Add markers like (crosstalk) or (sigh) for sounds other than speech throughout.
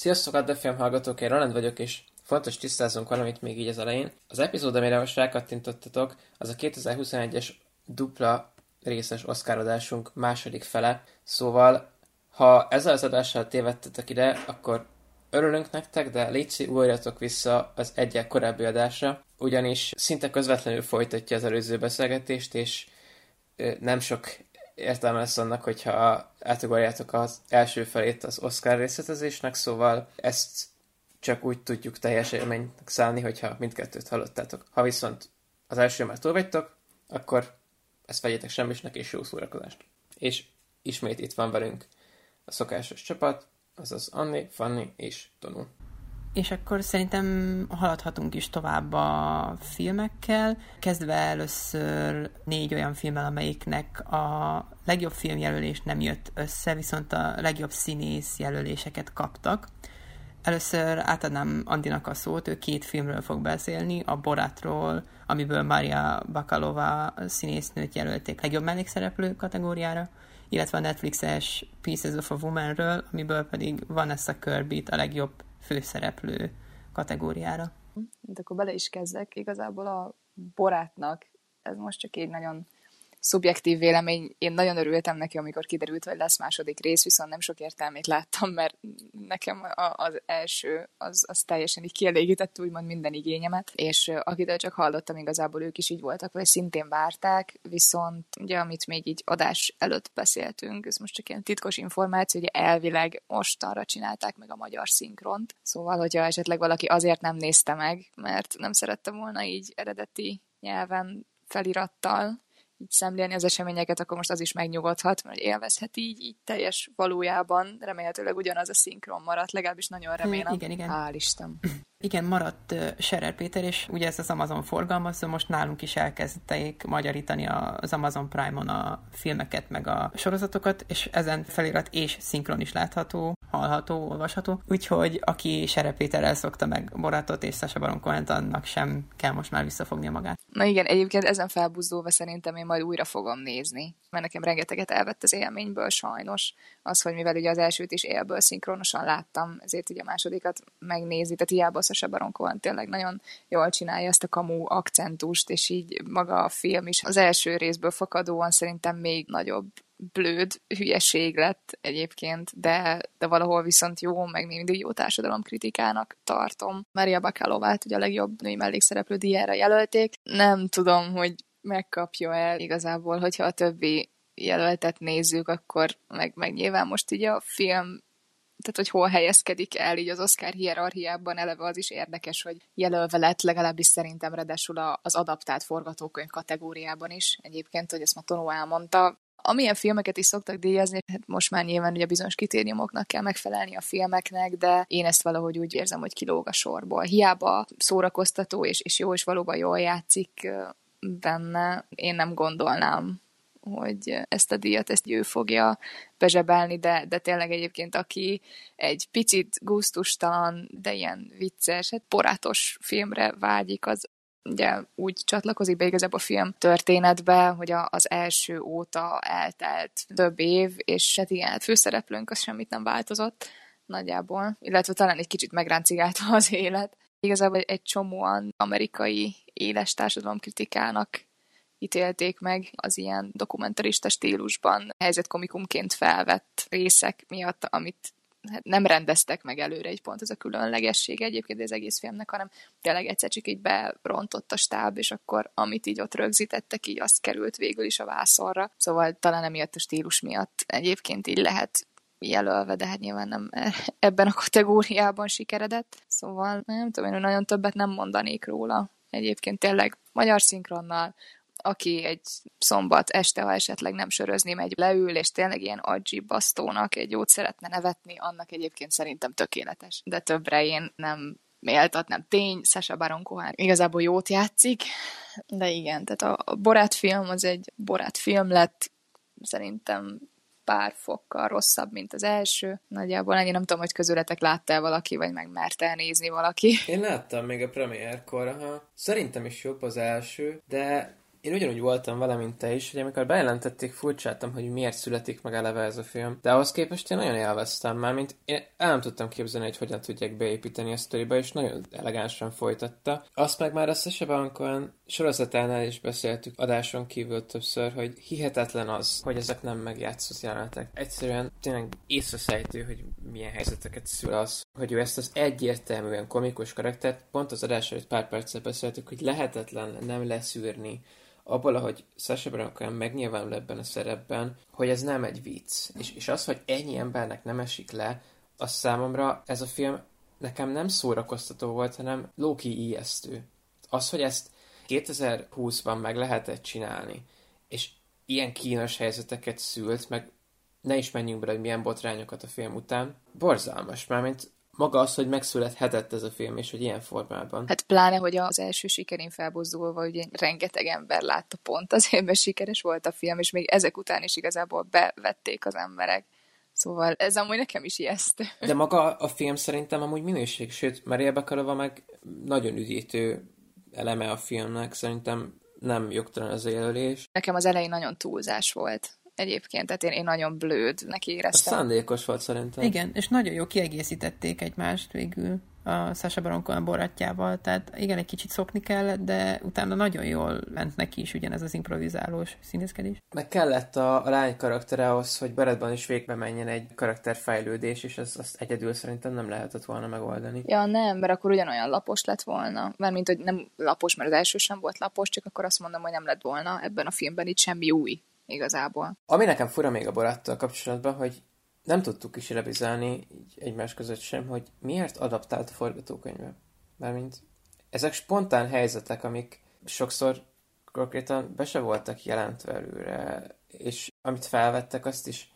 Sziasztok, a Film hallgatók, én Roland vagyok, és fontos tisztázunk valamit még így az elején. Az epizód, amire most rákattintottatok, az a 2021-es dupla részes oszkárodásunk második fele. Szóval, ha ezzel az adással tévedtetek ide, akkor örülünk nektek, de létszi ugorjatok vissza az egyek korábbi adásra, ugyanis szinte közvetlenül folytatja az előző beszélgetést, és nem sok értelme lesz annak, hogyha átugorjátok az első felét az Oscar részletezésnek, szóval ezt csak úgy tudjuk teljes élménynek szállni, hogyha mindkettőt hallottátok. Ha viszont az első már túl vagytok, akkor ezt vegyétek semmisnek és jó szórakozást. És ismét itt van velünk a szokásos csapat, azaz Anni, Fanni és Tonul. És akkor szerintem haladhatunk is tovább a filmekkel, kezdve először négy olyan filmmel, amelyiknek a legjobb filmjelölés nem jött össze, viszont a legjobb színész jelöléseket kaptak. Először átadnám Andinak a szót, ő két filmről fog beszélni, a Boratról, amiből Maria Bakalova színésznőt jelölték legjobb mellékszereplő kategóriára, illetve a Netflixes Pieces of a Woman-ről, amiből pedig Vanessa Kirby a legjobb főszereplő kategóriára. De akkor bele is kezdek. Igazából a borátnak ez most csak egy nagyon szubjektív vélemény. Én nagyon örültem neki, amikor kiderült, hogy lesz második rész, viszont nem sok értelmét láttam, mert nekem az első az, az teljesen így kielégített úgymond minden igényemet, és akitől csak hallottam, igazából ők is így voltak, vagy szintén várták, viszont ugye, amit még így adás előtt beszéltünk, ez most csak ilyen titkos információ, hogy elvileg mostanra csinálták meg a magyar szinkront, szóval, hogyha esetleg valaki azért nem nézte meg, mert nem szerette volna így eredeti nyelven felirattal így szemlélni az eseményeket, akkor most az is megnyugodhat, mert élvezhet így, így teljes valójában. Remélhetőleg ugyanaz a szinkron maradt, legalábbis nagyon remélem. Igen, igen. Hál' Isten. Igen, maradt Serer Péter, és ugye ez az Amazon forgalmazó, most nálunk is elkezdték magyarítani az Amazon Prime-on a filmeket, meg a sorozatokat, és ezen felirat és szinkron is látható, hallható, olvasható. Úgyhogy aki Serer Péterrel szokta meg Boratot és Sasha Baron cohen annak sem kell most már visszafognia magát. Na igen, egyébként ezen felbuzdulva szerintem én majd újra fogom nézni, mert nekem rengeteget elvett az élményből sajnos. Az, hogy mivel ugye az elsőt is élből szinkronosan láttam, ezért ugye a másodikat megnézi, tehát hiába Sasha Baron Cohen tényleg nagyon jól csinálja ezt a kamu akcentust, és így maga a film is az első részből fakadóan szerintem még nagyobb blőd hülyeség lett egyébként, de, de valahol viszont jó, meg még mindig jó társadalomkritikának tartom. Maria Bakalovát ugye a legjobb női mellékszereplő díjára jelölték. Nem tudom, hogy megkapja el igazából, hogyha a többi jelöltet nézzük, akkor meg, meg nyilván most ugye a film tehát hogy hol helyezkedik el így az Oscar hierarchiában, eleve az is érdekes, hogy jelölve lett, legalábbis szerintem redesül az adaptált forgatókönyv kategóriában is. Egyébként, hogy ezt már Tonó elmondta, amilyen filmeket is szoktak díjazni, hát most már nyilván ugye bizonyos kritériumoknak kell megfelelni a filmeknek, de én ezt valahogy úgy érzem, hogy kilóg a sorból. Hiába szórakoztató és, és jó, és valóban jól játszik benne, én nem gondolnám, hogy ezt a díjat, ezt ő fogja bezsebelni, de, de tényleg egyébként aki egy picit gusztustalan, de ilyen vicces, hát porátos filmre vágyik, az ugye úgy csatlakozik be igazából a film történetbe, hogy a, az első óta eltelt több év, és hát igen, főszereplőnk az semmit nem változott nagyjából, illetve talán egy kicsit megráncigálta az élet. Igazából egy csomóan amerikai éles társadalomkritikának ítélték meg az ilyen dokumentarista stílusban helyzetkomikumként felvett részek miatt, amit hát nem rendeztek meg előre egy pont ez a különlegesség egyébként az egész filmnek, hanem tényleg egyszer csak így berontott a stáb, és akkor amit így ott rögzítettek, így azt került végül is a vászorra. Szóval talán emiatt a stílus miatt egyébként így lehet jelölve, de hát nyilván nem (laughs) ebben a kategóriában sikeredett. Szóval nem tudom, én nagyon többet nem mondanék róla. Egyébként tényleg magyar szinkronnal, aki egy szombat este, ha esetleg nem sörözni megy, leül, és tényleg ilyen agyi basztónak egy jót szeretne nevetni, annak egyébként szerintem tökéletes. De többre én nem méltatnám. Tény, Sasha Baron Cohen igazából jót játszik, de igen, tehát a Borát film az egy Borát film lett, szerintem pár fokkal rosszabb, mint az első. Nagyjából ennyi, nem tudom, hogy közületek látta valaki, vagy meg mert elnézni valaki. Én láttam még a premierkor, ha Szerintem is jobb az első, de én ugyanúgy voltam vele, mint te is, hogy amikor bejelentették, furcsáltam, hogy miért születik meg eleve ez a film. De ahhoz képest én nagyon élveztem már, mint én el nem tudtam képzelni, hogy hogyan tudják beépíteni a sztoriba, és nagyon elegánsan folytatta. Azt meg már a Sasha Baron sorozatánál is beszéltük adáson kívül többször, hogy hihetetlen az, hogy ezek nem megjátszott jelenetek. Egyszerűen tényleg észreszejtő, hogy milyen helyzeteket szül az, hogy ő ezt az egyértelműen komikus karaktert, pont az adás előtt pár perccel beszéltük, hogy lehetetlen nem leszűrni abból, ahogy Sasha Baron Cohen megnyilvánul ebben a szerepben, hogy ez nem egy vicc. És, és az, hogy ennyi embernek nem esik le, az számomra ez a film nekem nem szórakoztató volt, hanem Loki ijesztő. Az, hogy ezt 2020-ban meg lehetett csinálni, és ilyen kínos helyzeteket szült, meg ne is menjünk bele, hogy milyen botrányokat a film után, borzalmas, mármint maga az, hogy megszülethetett ez a film, és hogy ilyen formában. Hát pláne, hogy az első sikerén felbozdulva, hogy rengeteg ember látta pont azért, mert sikeres volt a film, és még ezek után is igazából bevették az emberek. Szóval ez amúgy nekem is ijesztő. De maga a film szerintem amúgy minőség, sőt, Maria Bakalova meg nagyon üdítő eleme a filmnek, szerintem nem jogtalan az élőlés. Nekem az elején nagyon túlzás volt egyébként, tehát én, én nagyon neki éreztem. A szándékos volt szerintem. Igen, és nagyon jó kiegészítették egymást végül a Sasha Baron Cohen borátjával, tehát igen, egy kicsit szokni kellett, de utána nagyon jól ment neki is ugyanez az improvizálós színészkedés. Meg kellett a, a lány karaktere ahhoz, hogy Beredban is végbe menjen egy karakterfejlődés, és azt, azt egyedül szerintem nem lehetett volna megoldani. Ja, nem, mert akkor ugyanolyan lapos lett volna. Mert mint hogy nem lapos, mert az első sem volt lapos, csak akkor azt mondom, hogy nem lett volna ebben a filmben itt semmi új igazából. Ami nekem fura még a baráttal kapcsolatban, hogy nem tudtuk is revizálni egymás között sem, hogy miért adaptált a forgatókönyve. Mármint ezek spontán helyzetek, amik sokszor konkrétan be se voltak jelentve előre, és amit felvettek, azt is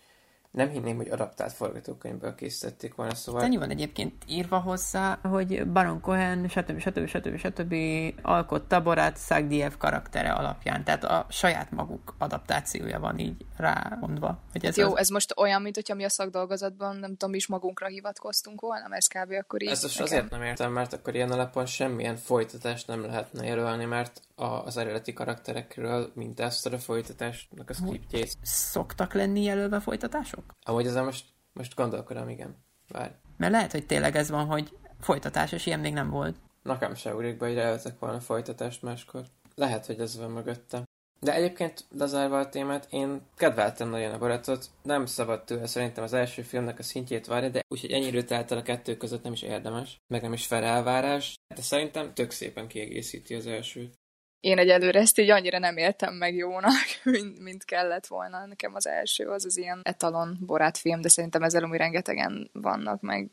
nem hinném, hogy adaptált forgatókönyvből készítették volna, szóval... Annyi van egyébként írva hozzá, hogy Baron Cohen, stb. stb. stb. stb. alkotta Borát Szagdiev karaktere alapján, tehát a saját maguk adaptációja van így rámondva. Hogy ez Jó, az... ez most olyan, mint hogyha mi a szakdolgozatban, nem tudom, is magunkra hivatkoztunk volna, mert ez kb. akkor így... Ez most azért nem értem, mert akkor ilyen alapon semmilyen folytatást nem lehetne jelölni, mert az eredeti karakterekről, mint ezt a folytatásnak a scriptjét. Szoktak lenni jelölve folytatások? Amúgy ezzel most, most gondolkodom, igen. Várj. Mert lehet, hogy tényleg ez van, hogy folytatás, és ilyen még nem volt. Nekem se ugrik be, hogy rájöttek volna folytatást máskor. Lehet, hogy ez van mögötte. De egyébként lezárva a témát, én kedveltem nagyon a barátot. Nem szabad tőle szerintem az első filmnek a szintjét várni, de úgyhogy ennyi időt a kettő között nem is érdemes, meg nem is fel elvárás, de szerintem tök szépen kiegészíti az elsőt én egyelőre ezt így annyira nem éltem meg jónak, (laughs) mint, mint kellett volna. Nekem az első az az ilyen etalon barátfilm, de szerintem ezzel úgy rengetegen vannak, meg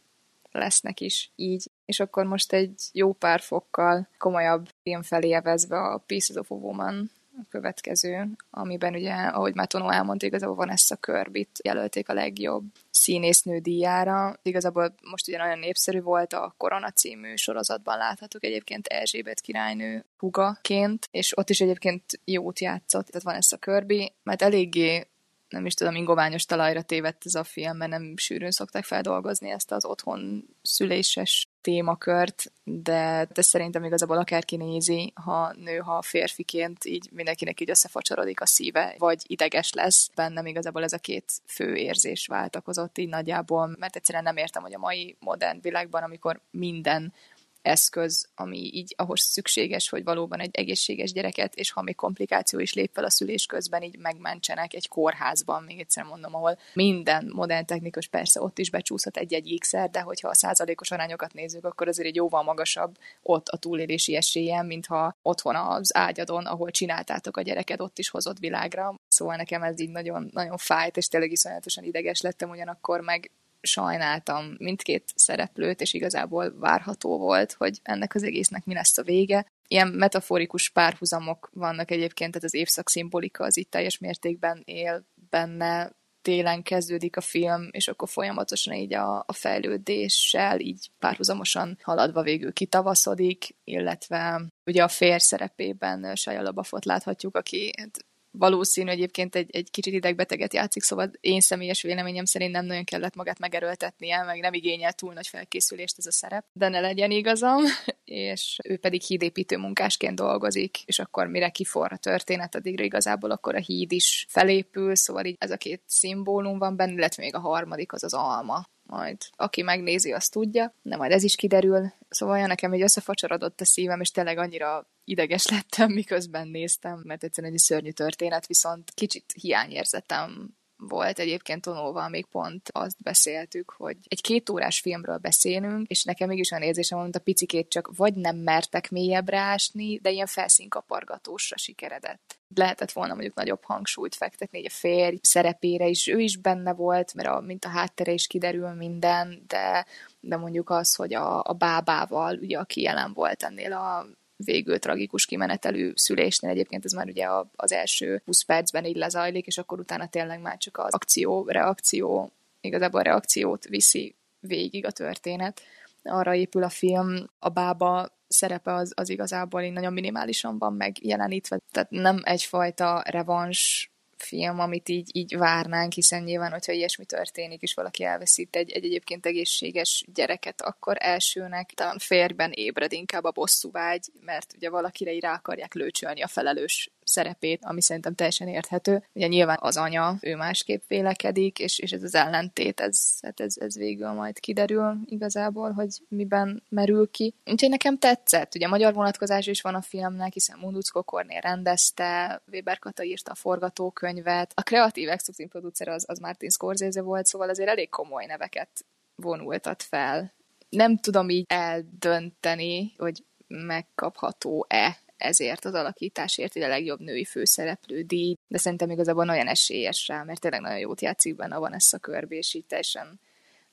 lesznek is így. És akkor most egy jó pár fokkal komolyabb film felé a Pieces of a Woman következő, amiben ugye, ahogy már Tonó elmondta, igazából van ezt a körbit, jelölték a legjobb színésznő díjára. Igazából most ugye nagyon népszerű volt a Korona című sorozatban láthatók egyébként Erzsébet királynő hugaként, és ott is egyébként jót játszott. Tehát van ez a körbi, mert eléggé nem is tudom, ingoványos talajra tévedt ez a film, mert nem sűrűn szokták feldolgozni ezt az otthon szüléses témakört, de, de szerintem igazából akárki nézi, ha nő, ha férfiként, így mindenkinek így összefacsorodik a szíve, vagy ideges lesz. Bennem igazából ez a két fő érzés váltakozott így nagyjából, mert egyszerűen nem értem, hogy a mai modern világban, amikor minden eszköz, ami így ahhoz szükséges, hogy valóban egy egészséges gyereket, és ha még komplikáció is lép fel a szülés közben, így megmentsenek egy kórházban, még egyszer mondom, ahol minden modern technikus persze ott is becsúszhat egy-egy ékszer, de hogyha a százalékos arányokat nézzük, akkor azért egy jóval magasabb ott a túlélési esélye, mintha otthon az ágyadon, ahol csináltátok a gyereket, ott is hozott világra. Szóval nekem ez így nagyon, nagyon fájt, és tényleg iszonyatosan ideges lettem, ugyanakkor meg sajnáltam mindkét szereplőt, és igazából várható volt, hogy ennek az egésznek mi lesz a vége. Ilyen metaforikus párhuzamok vannak egyébként, tehát az évszak szimbolika az itt teljes mértékben él benne, télen kezdődik a film, és akkor folyamatosan így a, a fejlődéssel így párhuzamosan haladva végül kitavaszodik, illetve ugye a fér szerepében Shia LaBeoufot láthatjuk, aki hát valószínű egyébként egy, egy kicsit idegbeteget játszik, szóval én személyes véleményem szerint nem nagyon kellett magát megerőltetnie, meg nem igényel túl nagy felkészülést ez a szerep, de ne legyen igazam, (laughs) és ő pedig hídépítő munkásként dolgozik, és akkor mire kiforra a történet, addigra igazából akkor a híd is felépül, szóval így ez a két szimbólum van benne, illetve még a harmadik az az alma, majd aki megnézi, azt tudja, de majd ez is kiderül. Szóval olyan nekem egy összefacsarodott a szívem, és tényleg annyira ideges lettem, miközben néztem, mert egyszerűen egy szörnyű történet, viszont kicsit hiányérzetem volt egyébként Tonóval még pont azt beszéltük, hogy egy két órás filmről beszélünk, és nekem mégis olyan érzésem van, mint a picikét csak vagy nem mertek mélyebbre ásni, de ilyen felszínkapargatósra sikeredett. Lehetett volna mondjuk nagyobb hangsúlyt fektetni, hogy a férj szerepére is, ő is benne volt, mert a, mint a háttere is kiderül minden, de, de mondjuk az, hogy a, a bábával, ugye, aki jelen volt ennél a végül tragikus kimenetelű szülésnél egyébként ez már ugye az első 20 percben így lezajlik, és akkor utána tényleg már csak az akció, reakció, igazából a reakciót viszi végig a történet. Arra épül a film, a bába szerepe az, az igazából így nagyon minimálisan van megjelenítve, tehát nem egyfajta revans film, amit így, így várnánk, hiszen nyilván, hogyha ilyesmi történik, és valaki elveszít egy, egy egyébként egészséges gyereket, akkor elsőnek talán férben ébred inkább a bosszúvágy, mert ugye valakire így rá akarják lőcsölni a felelős szerepét, ami szerintem teljesen érthető. Ugye nyilván az anya, ő másképp vélekedik, és, és ez az ellentét, ez, hát ez, ez végül majd kiderül igazából, hogy miben merül ki. Úgyhogy nekem tetszett. Ugye magyar vonatkozás is van a filmnek, hiszen Munduc Kokornél rendezte, Weber Kata írta a forgatókönyvet. A kreatív exkluzív producer az, az Martin Scorsese volt, szóval azért elég komoly neveket vonultat fel. Nem tudom így eldönteni, hogy megkapható-e ezért az alakításért a legjobb női főszereplő díj, de szerintem igazából olyan esélyes rá, mert tényleg nagyon jót játszik benne a körbe, és így teljesen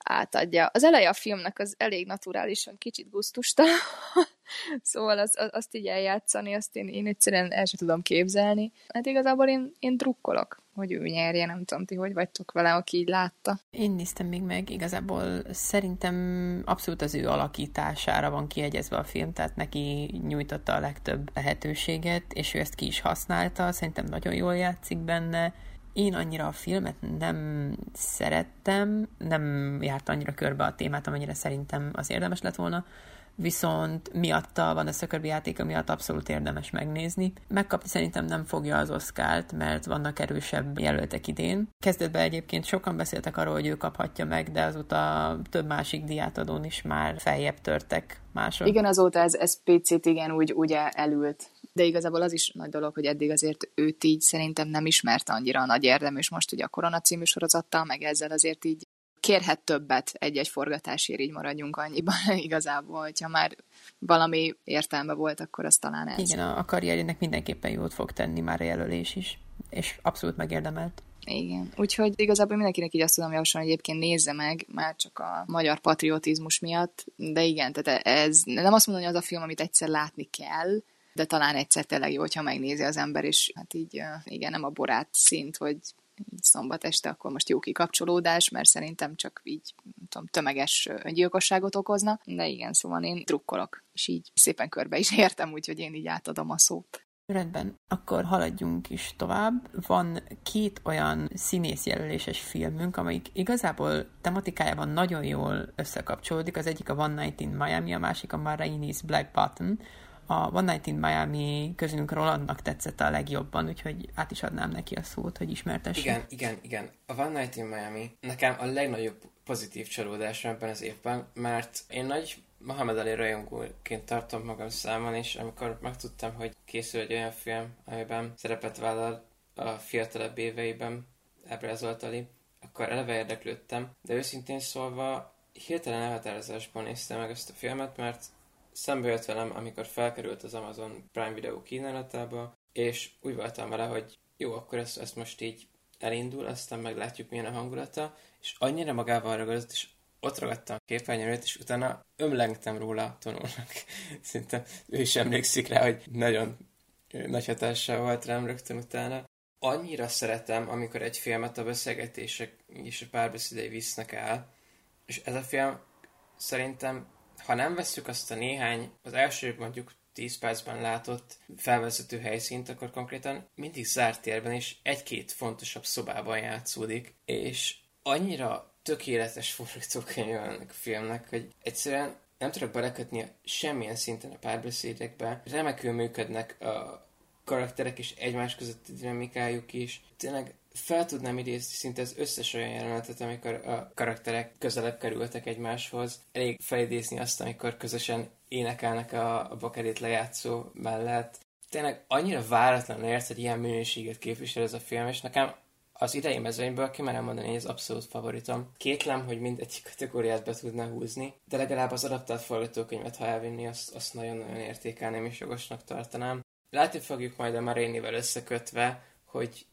átadja. Az eleje a filmnek az elég naturálisan kicsit gusztustalan, (laughs) szóval az, az, azt így eljátszani, azt én, én egyszerűen el sem tudom képzelni. Hát igazából én, én drukkolok, hogy ő nyerje, nem tudom ti, hogy vagytok vele, aki így látta. Én néztem még meg, igazából szerintem abszolút az ő alakítására van kiegyezve a film, tehát neki nyújtotta a legtöbb lehetőséget, és ő ezt ki is használta, szerintem nagyon jól játszik benne, én annyira a filmet nem szerettem, nem járt annyira körbe a témát, amennyire szerintem az érdemes lett volna, viszont miatta van a szökörbi játéka miatt abszolút érdemes megnézni. Megkapni szerintem nem fogja az oszkárt, mert vannak erősebb jelöltek idén. Kezdetben egyébként sokan beszéltek arról, hogy ő kaphatja meg, de azóta több másik diátadón is már feljebb törtek mások. Igen, azóta ez, ez picit igen úgy, úgy elült de igazából az is nagy dolog, hogy eddig azért őt így szerintem nem ismerte annyira a nagy érdem, és most ugye a Korona című sorozattal, meg ezzel azért így kérhet többet egy-egy forgatásért, így maradjunk annyiban (laughs) igazából, hogyha már valami értelme volt, akkor az talán ez. Igen, a, karrierjének mindenképpen jót fog tenni már a jelölés is, és abszolút megérdemelt. Igen. Úgyhogy igazából mindenkinek így azt tudom javasolni, hogy egyébként nézze meg, már csak a magyar patriotizmus miatt, de igen, tehát ez nem azt mondom, hogy az a film, amit egyszer látni kell, de talán egyszer tényleg jó, hogyha megnézi az ember, és hát így igen, nem a borát szint, hogy szombat este akkor most jó kikapcsolódás, mert szerintem csak így tudom, tömeges gyilkosságot okozna, de igen, szóval én drukkolok, és így szépen körbe is értem, úgyhogy én így átadom a szót. Rendben, akkor haladjunk is tovább. Van két olyan színészjelöléses filmünk, amelyik igazából tematikájában nagyon jól összekapcsolódik. Az egyik a One Night in Miami, a másik a Marainis Black Button, a One Night in Miami közünk Rolandnak tetszett a legjobban, úgyhogy át is adnám neki a szót, hogy ismertesse. Igen, igen, igen. A One Night in Miami nekem a legnagyobb pozitív csalódás ebben az évben, mert én nagy Mohamed Ali rajongóként tartom magam számon, és amikor megtudtam, hogy készül egy olyan film, amiben szerepet vállal a fiatalabb éveiben ábrázolt Ali, akkor eleve érdeklődtem, de őszintén szólva hirtelen elhatározásban néztem meg ezt a filmet, mert szembe jött velem, amikor felkerült az Amazon Prime Video kínálatába, és úgy voltam vele, hogy jó, akkor ezt, ezt most így elindul, aztán meglátjuk milyen a hangulata, és annyira magával ragadott, és ott ragadtam a képernyőt, és utána ömlengtem róla Tonónak. (laughs) Szinte ő is emlékszik rá, hogy nagyon nagy hatással volt rám rögtön utána. Annyira szeretem, amikor egy filmet a beszélgetések és a párbeszédei visznek el, és ez a film szerintem ha nem vesszük azt a néhány, az első mondjuk 10 percben látott felvezető helyszínt, akkor konkrétan mindig zárt térben és egy-két fontosabb szobában játszódik, és annyira tökéletes forgatókönyv ennek a filmnek, hogy egyszerűen nem tudok belekötni semmilyen szinten a párbeszédekbe. Remekül működnek a karakterek és egymás közötti dinamikájuk is. Tényleg fel tudnám idézni szinte az összes olyan jelenetet, amikor a karakterek közelebb kerültek egymáshoz. Elég felidézni azt, amikor közösen énekelnek a, a bakerét lejátszó mellett. Tényleg annyira váratlan ért, hogy ilyen minőséget képvisel ez a film, és nekem az idei mezőnyből kimerem mondani, hogy ez abszolút favoritom. Kétlem, hogy mindegy kategóriát be tudna húzni, de legalább az adaptált forgatókönyvet, ha elvinni, azt, azt nagyon-nagyon értékelném és jogosnak tartanám. Látni fogjuk majd a Marénivel összekötve, hogy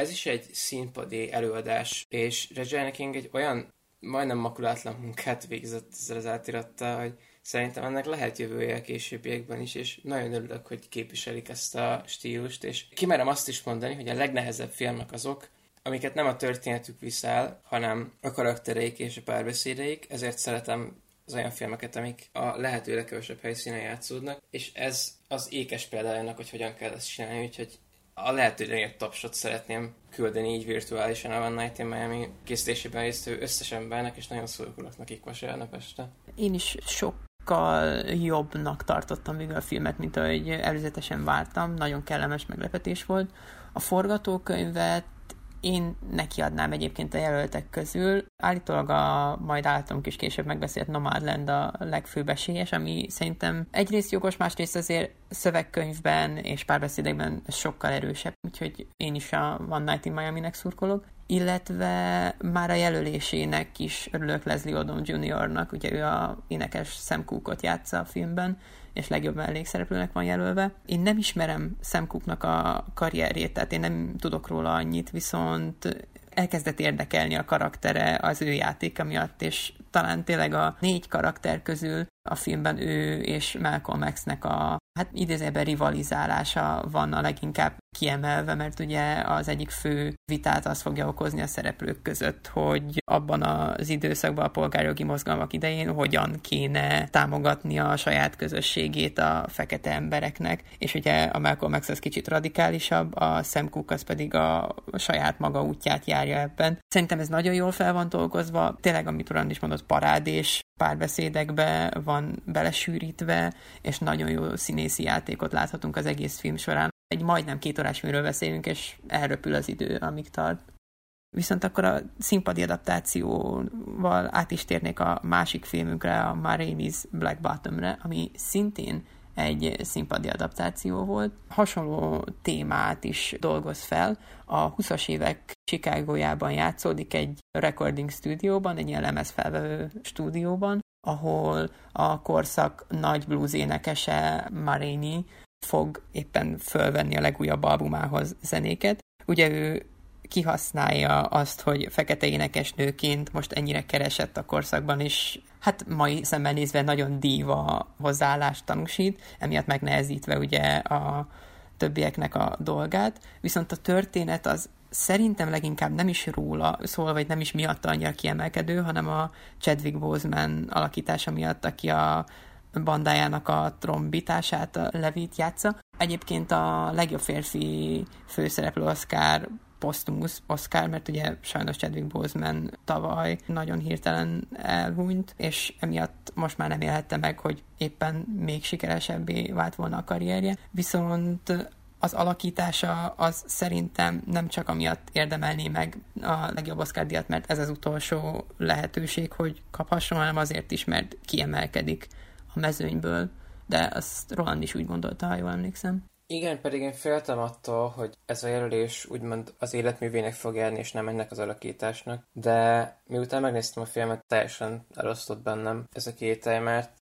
ez is egy színpadi előadás, és Regina King egy olyan majdnem makulátlan munkát végzett ezzel az átirattal, hogy szerintem ennek lehet jövője a későbbiekben is, és nagyon örülök, hogy képviselik ezt a stílust, és kimerem azt is mondani, hogy a legnehezebb filmek azok, amiket nem a történetük viszel, hanem a karaktereik és a párbeszédeik, ezért szeretem az olyan filmeket, amik a lehető legkevesebb helyszínen játszódnak, és ez az ékes példájának, hogy hogyan kell ezt csinálni, úgyhogy a lehető legnagyobb tapsot szeretném küldeni így virtuálisan a One Night in Miami készítésében résztvevő összes embernek, és nagyon szurkolok nekik vasárnap este. Én is sokkal jobbnak tartottam végül a filmet, mint ahogy előzetesen vártam. Nagyon kellemes meglepetés volt. A forgatókönyvet én neki adnám egyébként a jelöltek közül. Állítólag a majd általunk is később megbeszélt Nomadland a legfőbb esélyes, ami szerintem egyrészt jogos, másrészt azért szövegkönyvben és párbeszédekben sokkal erősebb, úgyhogy én is a One Night in Miami-nek szurkolok illetve már a jelölésének is örülök Leslie Odom Jr.-nak, ugye ő a énekes Sam Cooke-ot játsza a filmben, és legjobb mellékszereplőnek van jelölve. Én nem ismerem Sam Cooke-nak a karrierjét, tehát én nem tudok róla annyit, viszont elkezdett érdekelni a karaktere az ő játéka miatt, és talán tényleg a négy karakter közül a filmben ő és Malcolm X-nek a hát idézőben rivalizálása van a leginkább kiemelve, mert ugye az egyik fő vitát az fogja okozni a szereplők között, hogy abban az időszakban a polgárjogi mozgalmak idején hogyan kéne támogatni a saját közösségét a fekete embereknek, és ugye a Malcolm X az kicsit radikálisabb, a Sam Cooke az pedig a saját maga útját járja ebben. Szerintem ez nagyon jól fel van dolgozva, tényleg, amit Urand is mondott, parádés párbeszédekbe van belesűrítve, és nagyon jó színészi játékot láthatunk az egész film során. Egy majdnem két órás filmről beszélünk, és elröpül az idő, amíg tart. Viszont akkor a színpadi adaptációval át is térnék a másik filmünkre, a Marini's Black Bottomre, ami szintén egy színpadi adaptáció volt. Hasonló témát is dolgoz fel. A 20-as évek Chicagójában játszódik egy recording stúdióban, egy ilyen lemezfelvevő stúdióban, ahol a korszak nagy blues énekese Marini fog éppen fölvenni a legújabb albumához zenéket. Ugye ő kihasználja azt, hogy fekete énekesnőként most ennyire keresett a korszakban, és hát mai szemben nézve nagyon díva hozzáállást tanúsít, emiatt megnehezítve ugye a többieknek a dolgát, viszont a történet az szerintem leginkább nem is róla szól, vagy nem is miatta annyira kiemelkedő, hanem a Chadwick Boseman alakítása miatt, aki a bandájának a trombitását, a Levit játsza. Egyébként a legjobb férfi főszereplő Oscar posztumusz Oscar, mert ugye sajnos Chadwick Boseman tavaly nagyon hirtelen elhunyt, és emiatt most már nem élhette meg, hogy éppen még sikeresebbé vált volna a karrierje. Viszont az alakítása az szerintem nem csak amiatt érdemelné meg a legjobb Oscar díjat, mert ez az utolsó lehetőség, hogy kaphasson, hanem azért is, mert kiemelkedik a mezőnyből, de azt Roland is úgy gondolta, ha jól emlékszem. Igen, pedig én féltem attól, hogy ez a jelölés úgymond az életművének fog járni, és nem ennek az alakításnak. De miután megnéztem a filmet, teljesen elosztott bennem ez a kételj, mert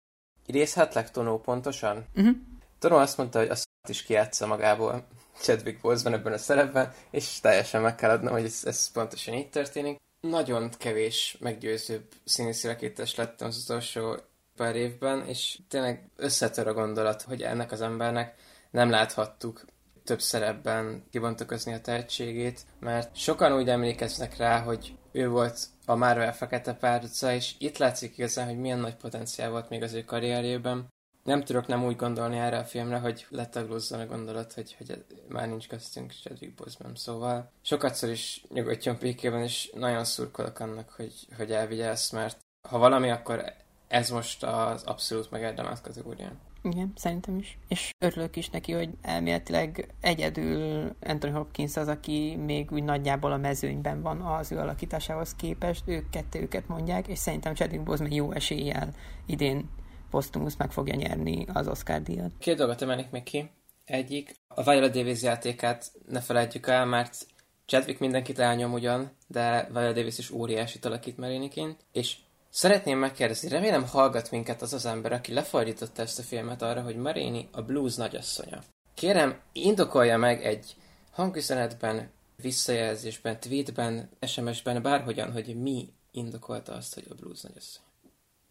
idézhetlek Tonó pontosan? Uh-huh. Tonó azt mondta, hogy azt is kiátsza magából (laughs) Chadwick Boseman ebben a szerepben, és teljesen meg kell adnom, hogy ez, ez pontosan így történik. Nagyon kevés meggyőzőbb színészi lettem az utolsó pár évben, és tényleg összetör a gondolat, hogy ennek az embernek nem láthattuk több szerepben kibontakozni a tehetségét, mert sokan úgy emlékeznek rá, hogy ő volt a Marvel fekete párca, és itt látszik igazán, hogy milyen nagy potenciál volt még az ő karrierjében. nem tudok nem úgy gondolni erre a filmre, hogy letaglózzon a gondolat, hogy, hogy már nincs köztünk Chadwick Boseman. Szóval sokatszor is nyugodjon békében, és nagyon szurkolok annak, hogy, hogy elvigye ezt, mert ha valami, akkor ez most az abszolút megérdemelt kategórián. Igen, szerintem is. És örülök is neki, hogy elméletileg egyedül Anthony Hopkins az, aki még úgy nagyjából a mezőnyben van az ő alakításához képest. Ők kettőket mondják, és szerintem Chadwick Boseman jó eséllyel idén Postumus meg fogja nyerni az Oscar díjat. Két dolgot emelnék még ki. Egyik, a Viola Davis játékát ne felejtjük el, mert Chadwick mindenkit elnyom ugyan, de Viola Davis is óriási alakít Mariniként, és Szeretném megkérdezni, remélem hallgat minket az az ember, aki lefordította ezt a filmet arra, hogy Marini a blues nagyasszonya. Kérem, indokolja meg egy hangüzenetben, visszajelzésben, tweetben, SMS-ben, bárhogyan, hogy mi indokolta azt, hogy a blues nagyasszonya.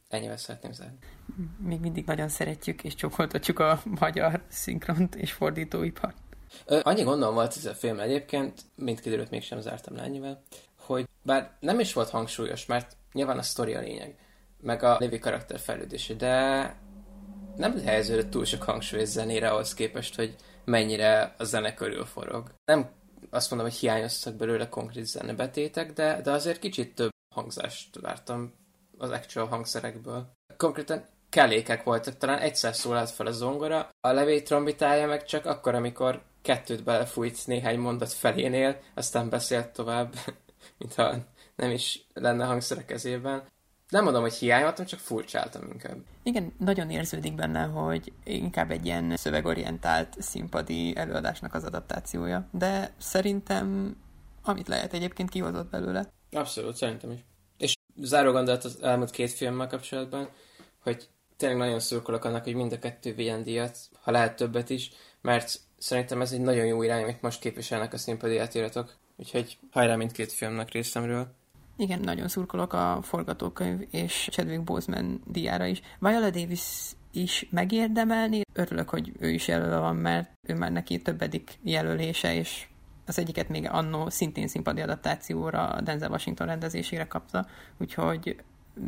Ennyivel szeretném zárni. Még mindig nagyon szeretjük és csokoltatjuk a magyar szinkront és fordítóipart. Ö, annyi gondom volt ez a film egyébként, mint kiderült, mégsem zártam le ennyivel, hogy bár nem is volt hangsúlyos, mert nyilván a sztori a lényeg, meg a lévi karakter fejlődése, de nem helyeződött túl sok hangsúly zenére ahhoz képest, hogy mennyire a zene körül forog. Nem azt mondom, hogy hiányoztak belőle konkrét zenebetétek, de, de azért kicsit több hangzást vártam az actual hangszerekből. Konkrétan kellékek voltak, talán egyszer szólalt fel a zongora, a levély trombitája meg csak akkor, amikor kettőt belefújt néhány mondat felénél, aztán beszélt tovább, (laughs) mintha nem is lenne hangszer a kezében. Nem mondom, hogy hiányoltam, csak furcsáltam inkább. Igen, nagyon érződik benne, hogy inkább egy ilyen szövegorientált színpadi előadásnak az adaptációja. De szerintem, amit lehet egyébként kihozott belőle. Abszolút, szerintem is. És záró gondolat az elmúlt két filmmel kapcsolatban, hogy tényleg nagyon szurkolok annak, hogy mind a kettő vigyen díjat, ha lehet többet is, mert szerintem ez egy nagyon jó irány, amit most képviselnek a színpadi átíratok. Úgyhogy hajrá mindkét filmnek részemről. Igen, nagyon szurkolok a forgatókönyv és Chadwick Boseman diára is. Viola Davis is megérdemelni. Örülök, hogy ő is jelölve van, mert ő már neki többedik jelölése, és az egyiket még annó szintén színpadi adaptációra Denzel Washington rendezésére kapta, úgyhogy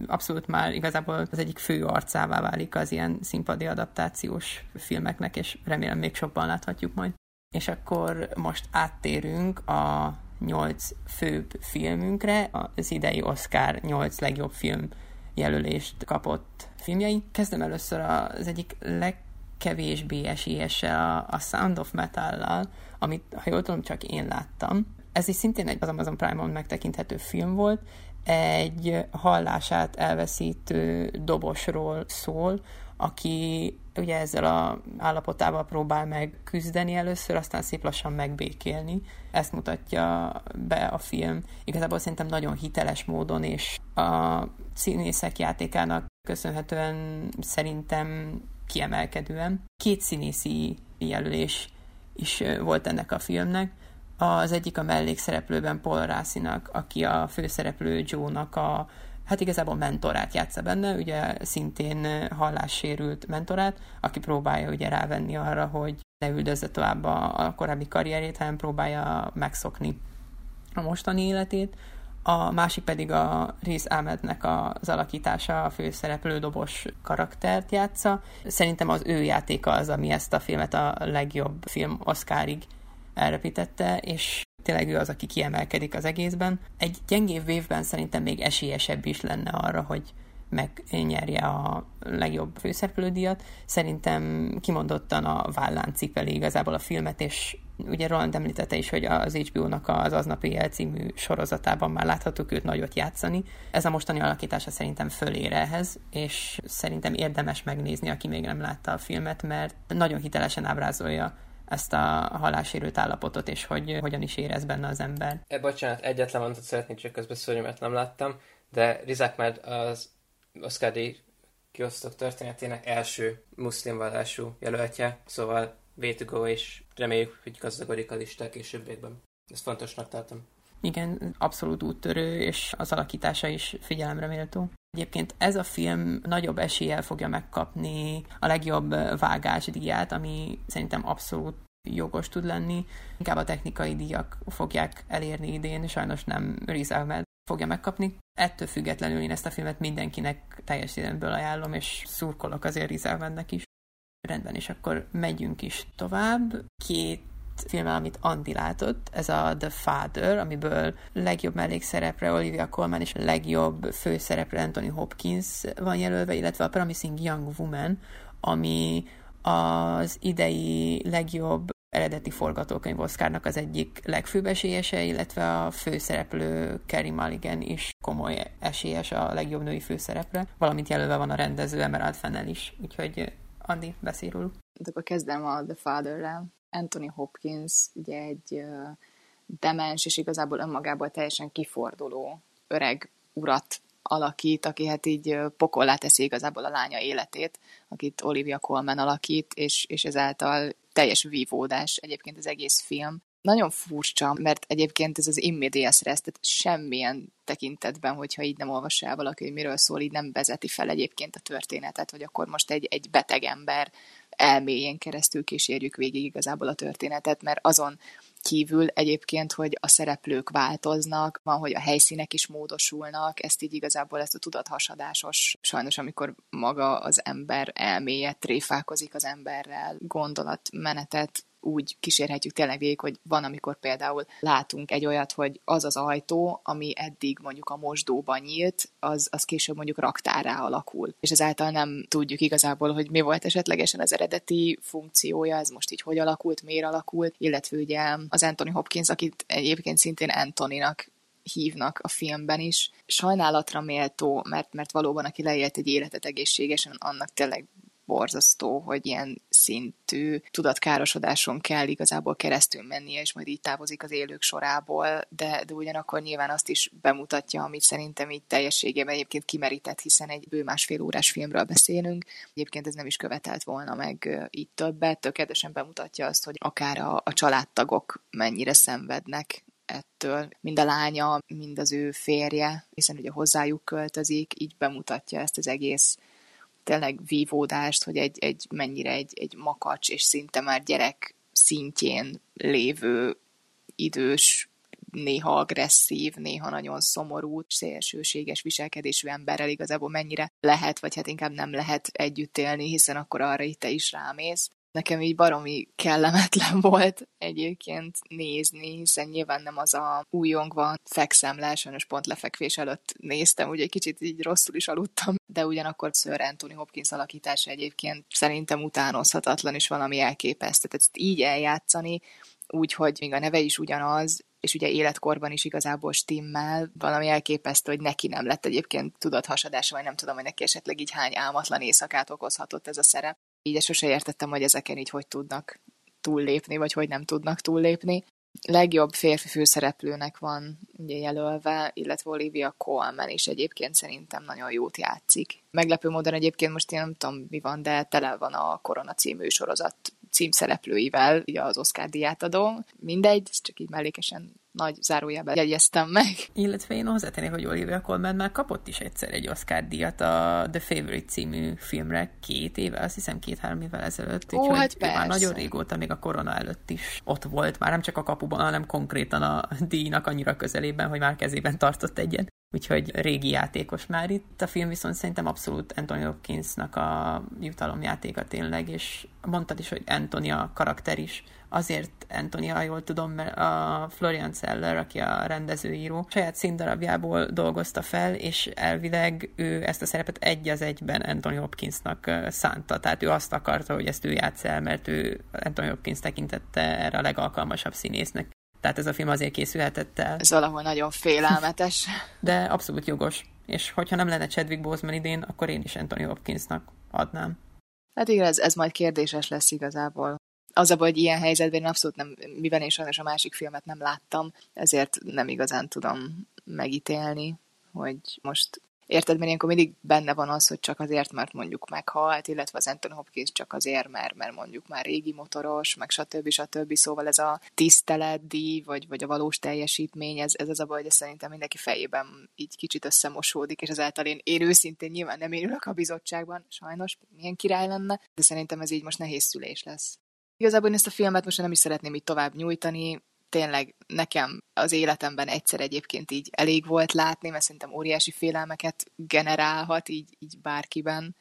abszolút már igazából az egyik fő arcává válik az ilyen színpadi adaptációs filmeknek, és remélem még sokban láthatjuk majd. És akkor most áttérünk a nyolc főbb filmünkre, az idei Oscar nyolc legjobb film jelölést kapott filmjei. Kezdem először az egyik legkevésbé esélyese a Sound of Metal-lal, amit, ha jól tudom, csak én láttam. Ez is szintén egy az Amazon Prime-on megtekinthető film volt, egy hallását elveszítő dobosról szól, aki ugye ezzel a állapotával próbál meg küzdeni először, aztán szép lassan megbékélni. Ezt mutatja be a film. Igazából szerintem nagyon hiteles módon, és a színészek játékának köszönhetően szerintem kiemelkedően. Két színészi jelölés is volt ennek a filmnek. Az egyik a mellékszereplőben Paul Rászínak, aki a főszereplő Joe-nak a hát igazából mentorát játsza benne, ugye szintén hallássérült mentorát, aki próbálja ugye rávenni arra, hogy ne üldözze tovább a, a korábbi karrierét, hanem próbálja megszokni a mostani életét. A másik pedig a Riz Ahmednek az alakítása, a főszereplő dobos karaktert játsza. Szerintem az ő játéka az, ami ezt a filmet a legjobb film Oscarig elrepítette, és tényleg ő az, aki kiemelkedik az egészben. Egy gyengébb évben szerintem még esélyesebb is lenne arra, hogy megnyerje a legjobb főszereplődíjat. Szerintem kimondottan a vállán cipeli igazából a filmet, és ugye Roland említette is, hogy az HBO-nak az Aznap Éjjel című sorozatában már láthatók őt nagyot játszani. Ez a mostani alakítása szerintem fölér ehhez, és szerintem érdemes megnézni, aki még nem látta a filmet, mert nagyon hitelesen ábrázolja ezt a halásérült állapotot, és hogy hogyan is érez benne az ember. E, bocsánat, egyetlen mondatot szeretnék csak közbeszólni, mert nem láttam, de Rizák már az Oscar díj kiosztók történetének első muszlim vallású jelöltje, szóval way to go, és reméljük, hogy gazdagodik a lista későbbiekben. Ezt fontosnak tartom. Igen, abszolút úttörő, és az alakítása is figyelemre méltó. Egyébként ez a film nagyobb eséllyel fogja megkapni a legjobb vágásdíját, ami szerintem abszolút jogos tud lenni. Inkább a technikai díjak fogják elérni idén, sajnos nem Riz Ahmed fogja megkapni. Ettől függetlenül én ezt a filmet mindenkinek teljes időből ajánlom, és szurkolok azért Riz Ahmednek is. Rendben, és akkor megyünk is tovább. Két film, amit Andi látott, ez a The Father, amiből legjobb mellékszerepre Olivia Colman és legjobb főszerepre Anthony Hopkins van jelölve, illetve a Promising Young Woman, ami az idei legjobb eredeti forgatókönyv Oscarnak az egyik legfőbb esélyese, illetve a főszereplő Kerry Mulligan is komoly esélyes a legjobb női főszerepre, valamint jelölve van a rendező Emerald Fennel is, úgyhogy Andi, beszél róluk. Akkor kezdem a The Father-rel. Anthony Hopkins ugye egy demens és igazából önmagából teljesen kiforduló öreg urat alakít, aki hát így pokollá teszi igazából a lánya életét, akit Olivia Colman alakít, és, és ezáltal teljes vívódás egyébként az egész film. Nagyon furcsa, mert egyébként ez az immediate rest, tehát semmilyen tekintetben, hogyha így nem olvas el valaki, hogy miről szól, így nem vezeti fel egyébként a történetet, hogy akkor most egy, egy beteg ember elméjén keresztül kísérjük végig igazából a történetet, mert azon kívül egyébként, hogy a szereplők változnak, van, hogy a helyszínek is módosulnak, ezt így igazából ezt a tudathasadásos, sajnos amikor maga az ember elméje tréfálkozik az emberrel, gondolatmenetet úgy kísérhetjük tényleg végig, hogy van, amikor például látunk egy olyat, hogy az az ajtó, ami eddig mondjuk a mosdóban nyílt, az, az később mondjuk raktárá alakul. És ezáltal nem tudjuk igazából, hogy mi volt esetlegesen az eredeti funkciója, ez most így hogy alakult, miért alakult, illetve ugye az Anthony Hopkins, akit egyébként szintén Anthonynak hívnak a filmben is. Sajnálatra méltó, mert, mert valóban aki leélt egy életet egészségesen, annak tényleg borzasztó, hogy ilyen szintű tudatkárosodáson kell igazából keresztül mennie, és majd így távozik az élők sorából, de, de ugyanakkor nyilván azt is bemutatja, amit szerintem így teljességében egyébként kimerített, hiszen egy bő másfél órás filmről beszélünk. Egyébként ez nem is követelt volna meg így többet, tökéletesen bemutatja azt, hogy akár a, a családtagok mennyire szenvednek ettől, mind a lánya, mind az ő férje, hiszen ugye hozzájuk költözik, így bemutatja ezt az egész tényleg vívódást, hogy egy, egy mennyire egy, egy makacs és szinte már gyerek szintjén lévő idős, néha agresszív, néha nagyon szomorú, szélsőséges viselkedésű emberrel igazából mennyire lehet, vagy hát inkább nem lehet együtt élni, hiszen akkor arra itt te is rámész nekem így baromi kellemetlen (laughs) volt egyébként nézni, hiszen nyilván nem az a újongva fekszem le, sajnos pont lefekvés előtt néztem, ugye kicsit így rosszul is aludtam, de ugyanakkor Sir Anthony Hopkins alakítása egyébként szerintem utánozhatatlan és valami elképesztő. Tehát ezt így eljátszani, úgyhogy még a neve is ugyanaz, és ugye életkorban is igazából stimmel, valami elképesztő, hogy neki nem lett egyébként tudathasadása, vagy nem tudom, hogy neki esetleg így hány álmatlan éjszakát okozhatott ez a szerep így sose értettem, hogy ezeken így hogy tudnak túllépni, vagy hogy nem tudnak túllépni. Legjobb férfi főszereplőnek van ugye jelölve, illetve Olivia Colman is egyébként szerintem nagyon jót játszik. Meglepő módon egyébként most én nem tudom mi van, de tele van a Korona című sorozat címszereplőivel, ugye az Oscar díját adó. Mindegy, csak így mellékesen nagy zárójelben jegyeztem meg. Illetve én hozzátennék, hogy Olivia Colman már kapott is egyszer egy Oscar díjat a The Favorite című filmre két éve, azt hiszem két-három évvel ezelőtt. Ó, hát persze. már nagyon régóta, még a korona előtt is ott volt, már nem csak a kapuban, hanem konkrétan a díjnak annyira közelében, hogy már kezében tartott egyen úgyhogy régi játékos már itt. A film viszont szerintem abszolút Anthony Hopkinsnak a jutalomjátéka tényleg, és mondtad is, hogy Anthony a karakter is. Azért Anthony, ha jól tudom, mert a Florian Seller, aki a rendezőíró, saját színdarabjából dolgozta fel, és elvileg ő ezt a szerepet egy az egyben Anthony Hopkinsnak szánta. Tehát ő azt akarta, hogy ezt ő játsz el, mert ő Anthony Hopkins tekintette erre a legalkalmasabb színésznek. Tehát ez a film azért készülhetett el. Ez valahol nagyon félelmetes. (laughs) De abszolút jogos. És hogyha nem lenne Chadwick Boseman idén, akkor én is Anthony Hopkinsnak adnám. Hát igen, ez, ez majd kérdéses lesz igazából. Az a baj, hogy ilyen helyzetben én abszolút nem, mivel én sajnos a másik filmet nem láttam, ezért nem igazán tudom megítélni, hogy most Érted, mert ilyenkor mindig benne van az, hogy csak azért, mert mondjuk meghalt, illetve az Anthony Hopkins csak azért, mert, mert mondjuk már régi motoros, meg stb. stb. Szóval ez a tiszteletdíj, vagy, vagy a valós teljesítmény, ez, ez az a baj, hogy szerintem mindenki fejében így kicsit összemosódik, és ezáltal én, én őszintén nyilván nem érülök a bizottságban, sajnos, milyen király lenne, de szerintem ez így most nehéz szülés lesz. Igazából én ezt a filmet most nem is szeretném így tovább nyújtani, tényleg nekem az életemben egyszer egyébként így elég volt látni, mert szerintem óriási félelmeket generálhat így, így bárkiben,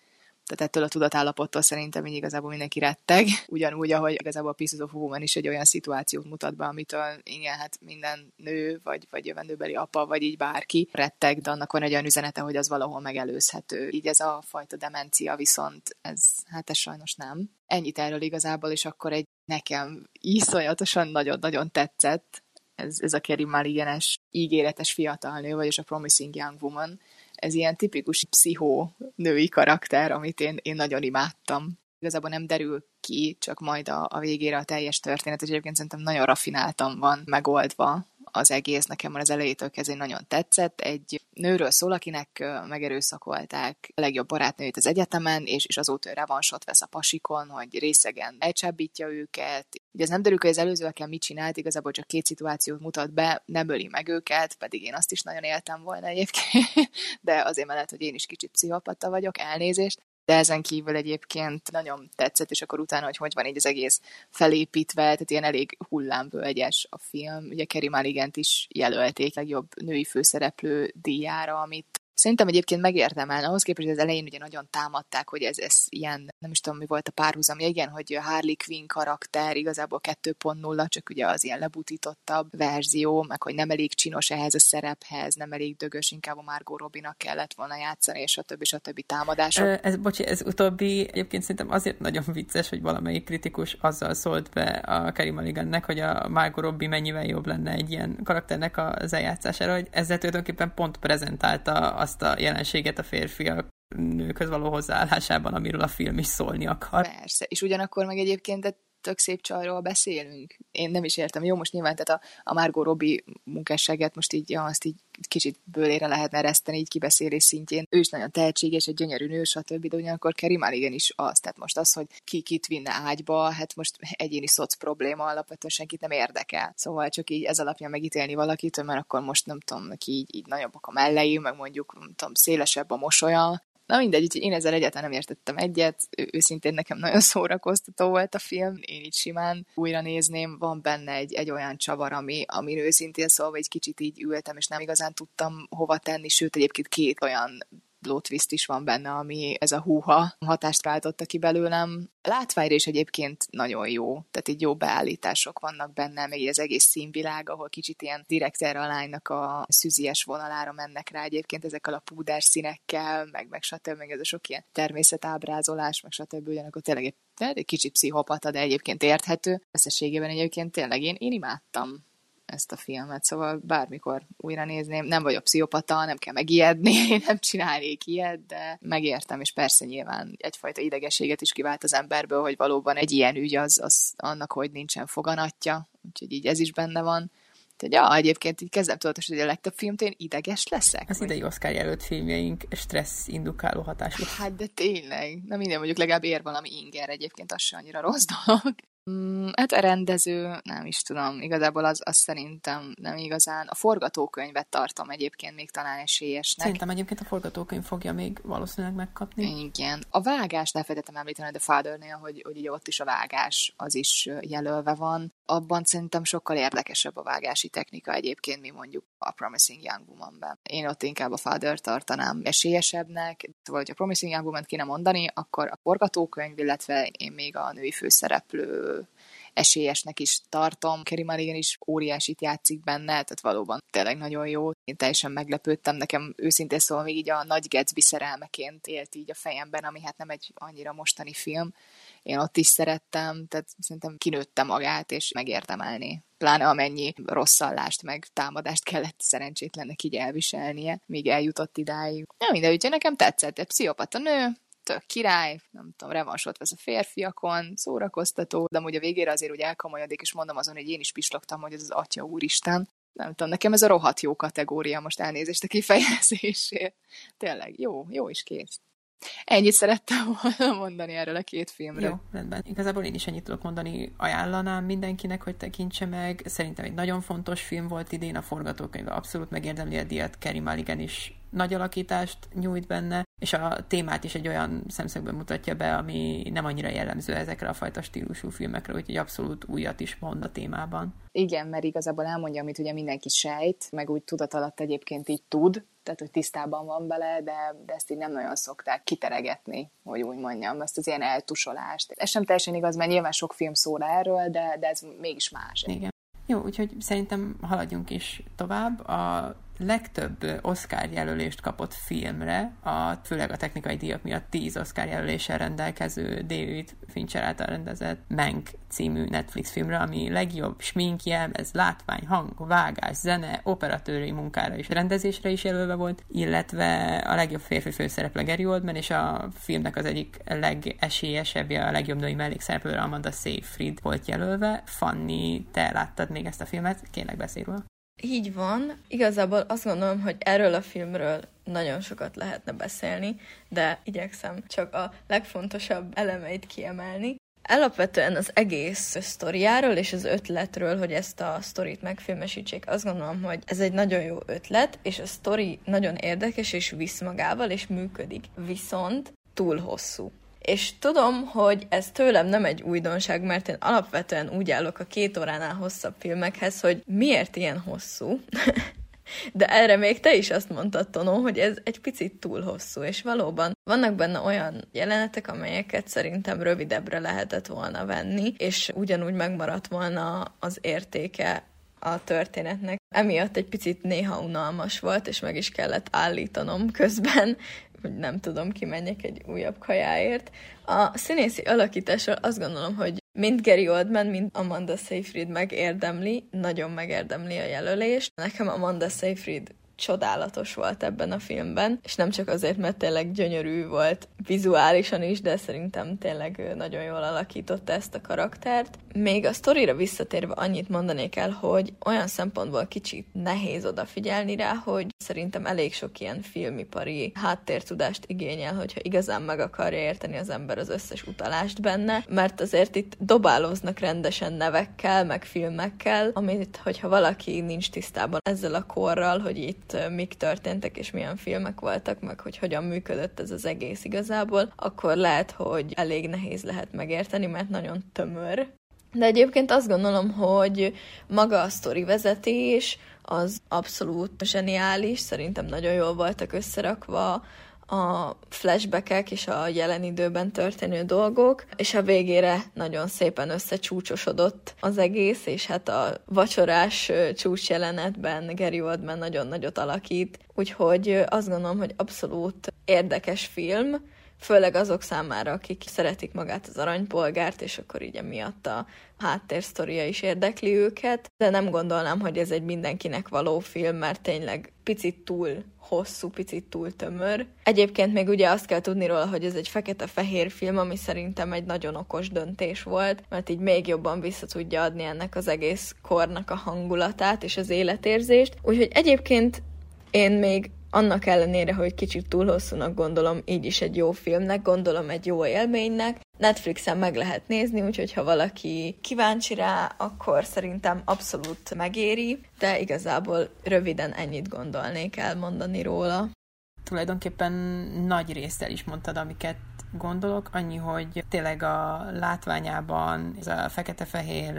Tehát ettől a tudatállapottól szerintem így igazából mindenki retteg. Ugyanúgy, ahogy igazából a Pieces of Woman is egy olyan szituációt mutat be, amitől igen, hát minden nő, vagy, vagy jövendőbeli apa, vagy így bárki retteg, de annak van egy olyan üzenete, hogy az valahol megelőzhető. Így ez a fajta demencia viszont ez, hát ez sajnos nem. Ennyit erről igazából, és akkor egy nekem iszonyatosan nagyon-nagyon tetszett ez, ez a Kerry Mulligan-es ígéretes fiatal nő, vagyis a Promising Young Woman, ez ilyen tipikus pszichó női karakter, amit én, én nagyon imádtam. Igazából nem derül ki, csak majd a, a végére a teljes történet, és egyébként szerintem nagyon rafináltan van megoldva az egész, nekem már az elejétől kezdve nagyon tetszett. Egy nőről szól, akinek megerőszakolták a legjobb barátnőjét az egyetemen, és, és azóta revansot vesz a pasikon, hogy részegen elcsábítja őket. Ugye ez nem derül, hogy az előzőekkel mit csinált, igazából csak két szituációt mutat be, nem öli meg őket, pedig én azt is nagyon éltem volna egyébként, (laughs) de azért mellett, hogy én is kicsit pszichopata vagyok, elnézést de ezen kívül egyébként nagyon tetszett, és akkor utána, hogy hogy van így az egész felépítve, tehát ilyen elég hullámvölgyes a film. Ugye Kerry Mulligant is jelölték legjobb női főszereplő díjára, amit Szerintem egyébként megérdemelne, ahhoz képest, hogy az elején ugye nagyon támadták, hogy ez, ez ilyen, nem is tudom, mi volt a párhuzam, igen, hogy Harley Quinn karakter igazából 2.0, csak ugye az ilyen lebutítottabb verzió, meg hogy nem elég csinos ehhez a szerephez, nem elég dögös, inkább a Margot Robinak kellett volna játszani, és a többi, a többi támadások. Ez, bocsi, ez utóbbi egyébként szerintem azért nagyon vicces, hogy valamelyik kritikus azzal szólt be a Kerry Mulligannek, hogy a Margot Robbie mennyivel jobb lenne egy ilyen karakternek az eljátszására, hogy ezzel tulajdonképpen pont prezentálta azt a jelenséget a férfiak nőkhöz való hozzáállásában, amiről a film is szólni akar. Persze, és ugyanakkor meg egyébként tök szép csajról beszélünk. Én nem is értem. Jó, most nyilván tehát a, a Margot Robbie munkásságát most így, ja, azt így kicsit bőlére lehetne ereszteni így kibeszélés szintjén. Ő is nagyon tehetséges, egy gyönyörű nő, stb. De ugyanakkor Kerry Mulligan is az. Tehát most az, hogy ki kit vinne ágyba, hát most egyéni szoc probléma alapvetően senkit nem érdekel. Szóval csak így ez alapján megítélni valakit, mert akkor most nem tudom, neki így, így nagyobbak a mellei, meg mondjuk nem tudom, szélesebb a mosolya, Na mindegy, úgyhogy én ezzel egyáltalán nem értettem egyet. Őszintén nekem nagyon (laughs) szórakoztató volt a film, én így simán újra nézném. Van benne egy, egy olyan csavar, ami, ami őszintén szólva egy kicsit így ültem, és nem igazán tudtam hova tenni, sőt egyébként két olyan plot is van benne, ami ez a húha hatást váltotta ki belőlem. Látványra is egyébként nagyon jó, tehát így jó beállítások vannak benne, még az egész színvilág, ahol kicsit ilyen direkt erre a lánynak a szűzies vonalára mennek rá egyébként ezekkel a púder színekkel, meg, meg stb. meg ez a sok ilyen természetábrázolás, meg stb. Ugyanakkor tényleg egy, egy kicsit pszichopata, de egyébként érthető. Összességében egyébként tényleg én, én imádtam ezt a filmet, szóval bármikor újra nézném, nem vagyok pszichopata, nem kell megijedni, (laughs) nem csinálnék ilyet, de megértem, és persze nyilván egyfajta idegességet is kivált az emberből, hogy valóban egy ilyen ügy az, az annak, hogy nincsen foganatja, úgyhogy így ez is benne van. Tehát ja, egyébként így kezdem tudatos, hogy a legtöbb filmtől én ideges leszek. Az idei Oscar jelölt filmjeink stressz indukáló hatású. Hát de tényleg. Na minden, mondjuk legalább ér valami inger egyébként, az se annyira rossz dolog. Mm, hát a rendező, nem is tudom, igazából az, az szerintem nem igazán. A forgatókönyvet tartom egyébként még talán esélyesnek. Szerintem egyébként a forgatókönyv fogja még valószínűleg megkapni. Igen. A vágás, ne felejtettem említeni, de Fathernél, hogy, hogy ugye ott is a vágás az is jelölve van. Abban szerintem sokkal érdekesebb a vágási technika egyébként, mi mondjuk a Promising Young Woman-ben. Én ott inkább a Father tartanám esélyesebbnek, vagy a Promising Young Woman kéne mondani, akkor a forgatókönyv, illetve én még a női főszereplő esélyesnek is tartom. Kerry Mulligan is óriásit játszik benne, tehát valóban tényleg nagyon jó. Én teljesen meglepődtem, nekem őszintén szóval még így a Nagy Gatsby szerelmeként élt így a fejemben, ami hát nem egy annyira mostani film. Én ott is szerettem, tehát szerintem kinőtte magát, és megérdemelni pláne amennyi rosszallást meg támadást kellett szerencsétlennek így elviselnie, míg eljutott idáig. Nem minden, úgyhogy nekem tetszett, egy pszichopata nő, tök király, nem tudom, revansot vesz a férfiakon, szórakoztató, de amúgy a végére azért úgy elkamolyodik, és mondom azon, hogy én is pislogtam, hogy ez az atya úristen. Nem tudom, nekem ez a rohadt jó kategória, most elnézést a kifejezésért. Tényleg, jó, jó is kész. Ennyit szerettem volna mondani erről a két filmről. Jó, rendben. Igazából én is ennyit tudok mondani, ajánlanám mindenkinek, hogy tekintse meg. Szerintem egy nagyon fontos film volt idén, a forgatókönyv abszolút megérdemli a díjat, Kerry Mulligan is nagy alakítást nyújt benne, és a témát is egy olyan szemszögből mutatja be, ami nem annyira jellemző ezekre a fajta stílusú filmekre, úgyhogy abszolút újat is mond a témában. Igen, mert igazából elmondja, amit ugye mindenki sejt, meg úgy tudat alatt egyébként így tud, tehát hogy tisztában van vele, de, de ezt így nem nagyon szokták kiteregetni, hogy úgy mondjam, ezt az ilyen eltusolást. Ez sem teljesen igaz, mert nyilván sok film szól erről, de, de ez mégis más. Igen. Jó, úgyhogy szerintem haladjunk is tovább. A legtöbb Oscar jelölést kapott filmre, a, főleg a technikai díjak miatt 10 Oscar jelöléssel rendelkező David Fincher által rendezett Mank című Netflix filmre, ami legjobb smink, jelmez, látvány, hang, vágás, zene, operatőri munkára és rendezésre is jelölve volt, illetve a legjobb férfi főszereplő Gary Oldman, és a filmnek az egyik legesélyesebbje, a legjobb női mellékszereplőre Amanda Seyfried volt jelölve. Fanni, te láttad még ezt a filmet? Kérlek, beszélj róla. Így van. Igazából azt gondolom, hogy erről a filmről nagyon sokat lehetne beszélni, de igyekszem csak a legfontosabb elemeit kiemelni. Alapvetően az egész sztoriáról és az ötletről, hogy ezt a sztorit megfilmesítsék, azt gondolom, hogy ez egy nagyon jó ötlet, és a sztori nagyon érdekes, és visz magával, és működik. Viszont túl hosszú. És tudom, hogy ez tőlem nem egy újdonság, mert én alapvetően úgy állok a két óránál hosszabb filmekhez, hogy miért ilyen hosszú. (laughs) De erre még te is azt mondtad, Tonó, hogy ez egy picit túl hosszú, és valóban vannak benne olyan jelenetek, amelyeket szerintem rövidebbre lehetett volna venni, és ugyanúgy megmaradt volna az értéke a történetnek. Emiatt egy picit néha unalmas volt, és meg is kellett állítanom közben, hogy nem tudom, kimenjek egy újabb kajáért. A színészi alakításról azt gondolom, hogy mind Gary Oldman, mind Amanda Seyfried megérdemli, nagyon megérdemli a jelölést. Nekem Amanda Seyfried csodálatos volt ebben a filmben, és nem csak azért, mert tényleg gyönyörű volt vizuálisan is, de szerintem tényleg nagyon jól alakította ezt a karaktert. Még a sztorira visszatérve annyit mondanék el, hogy olyan szempontból kicsit nehéz odafigyelni rá, hogy szerintem elég sok ilyen filmipari háttértudást igényel, hogyha igazán meg akarja érteni az ember az összes utalást benne, mert azért itt dobálóznak rendesen nevekkel, meg filmekkel, amit, hogyha valaki nincs tisztában ezzel a korral, hogy itt mik történtek és milyen filmek voltak, meg hogy hogyan működött ez az egész igazából, akkor lehet, hogy elég nehéz lehet megérteni, mert nagyon tömör. De egyébként azt gondolom, hogy maga a sztori vezetés az abszolút zseniális, szerintem nagyon jól voltak összerakva a flashbackek és a jelen időben történő dolgok, és a végére nagyon szépen összecsúcsosodott az egész, és hát a vacsorás csúcs jelenetben Gary Oldman nagyon nagyot alakít, úgyhogy azt gondolom, hogy abszolút érdekes film, főleg azok számára, akik szeretik magát az aranypolgárt, és akkor így emiatt a háttérsztoria is érdekli őket, de nem gondolnám, hogy ez egy mindenkinek való film, mert tényleg picit túl hosszú, picit túl tömör. Egyébként még ugye azt kell tudni róla, hogy ez egy fekete-fehér film, ami szerintem egy nagyon okos döntés volt, mert így még jobban vissza tudja adni ennek az egész kornak a hangulatát és az életérzést. Úgyhogy egyébként én még annak ellenére, hogy kicsit túl hosszúnak gondolom, így is egy jó filmnek, gondolom egy jó élménynek. Netflixen meg lehet nézni, úgyhogy ha valaki kíváncsi rá, akkor szerintem abszolút megéri, de igazából röviden ennyit gondolnék elmondani róla. Tulajdonképpen nagy részt is mondtad, amiket gondolok, annyi, hogy tényleg a látványában ez a fekete-fehér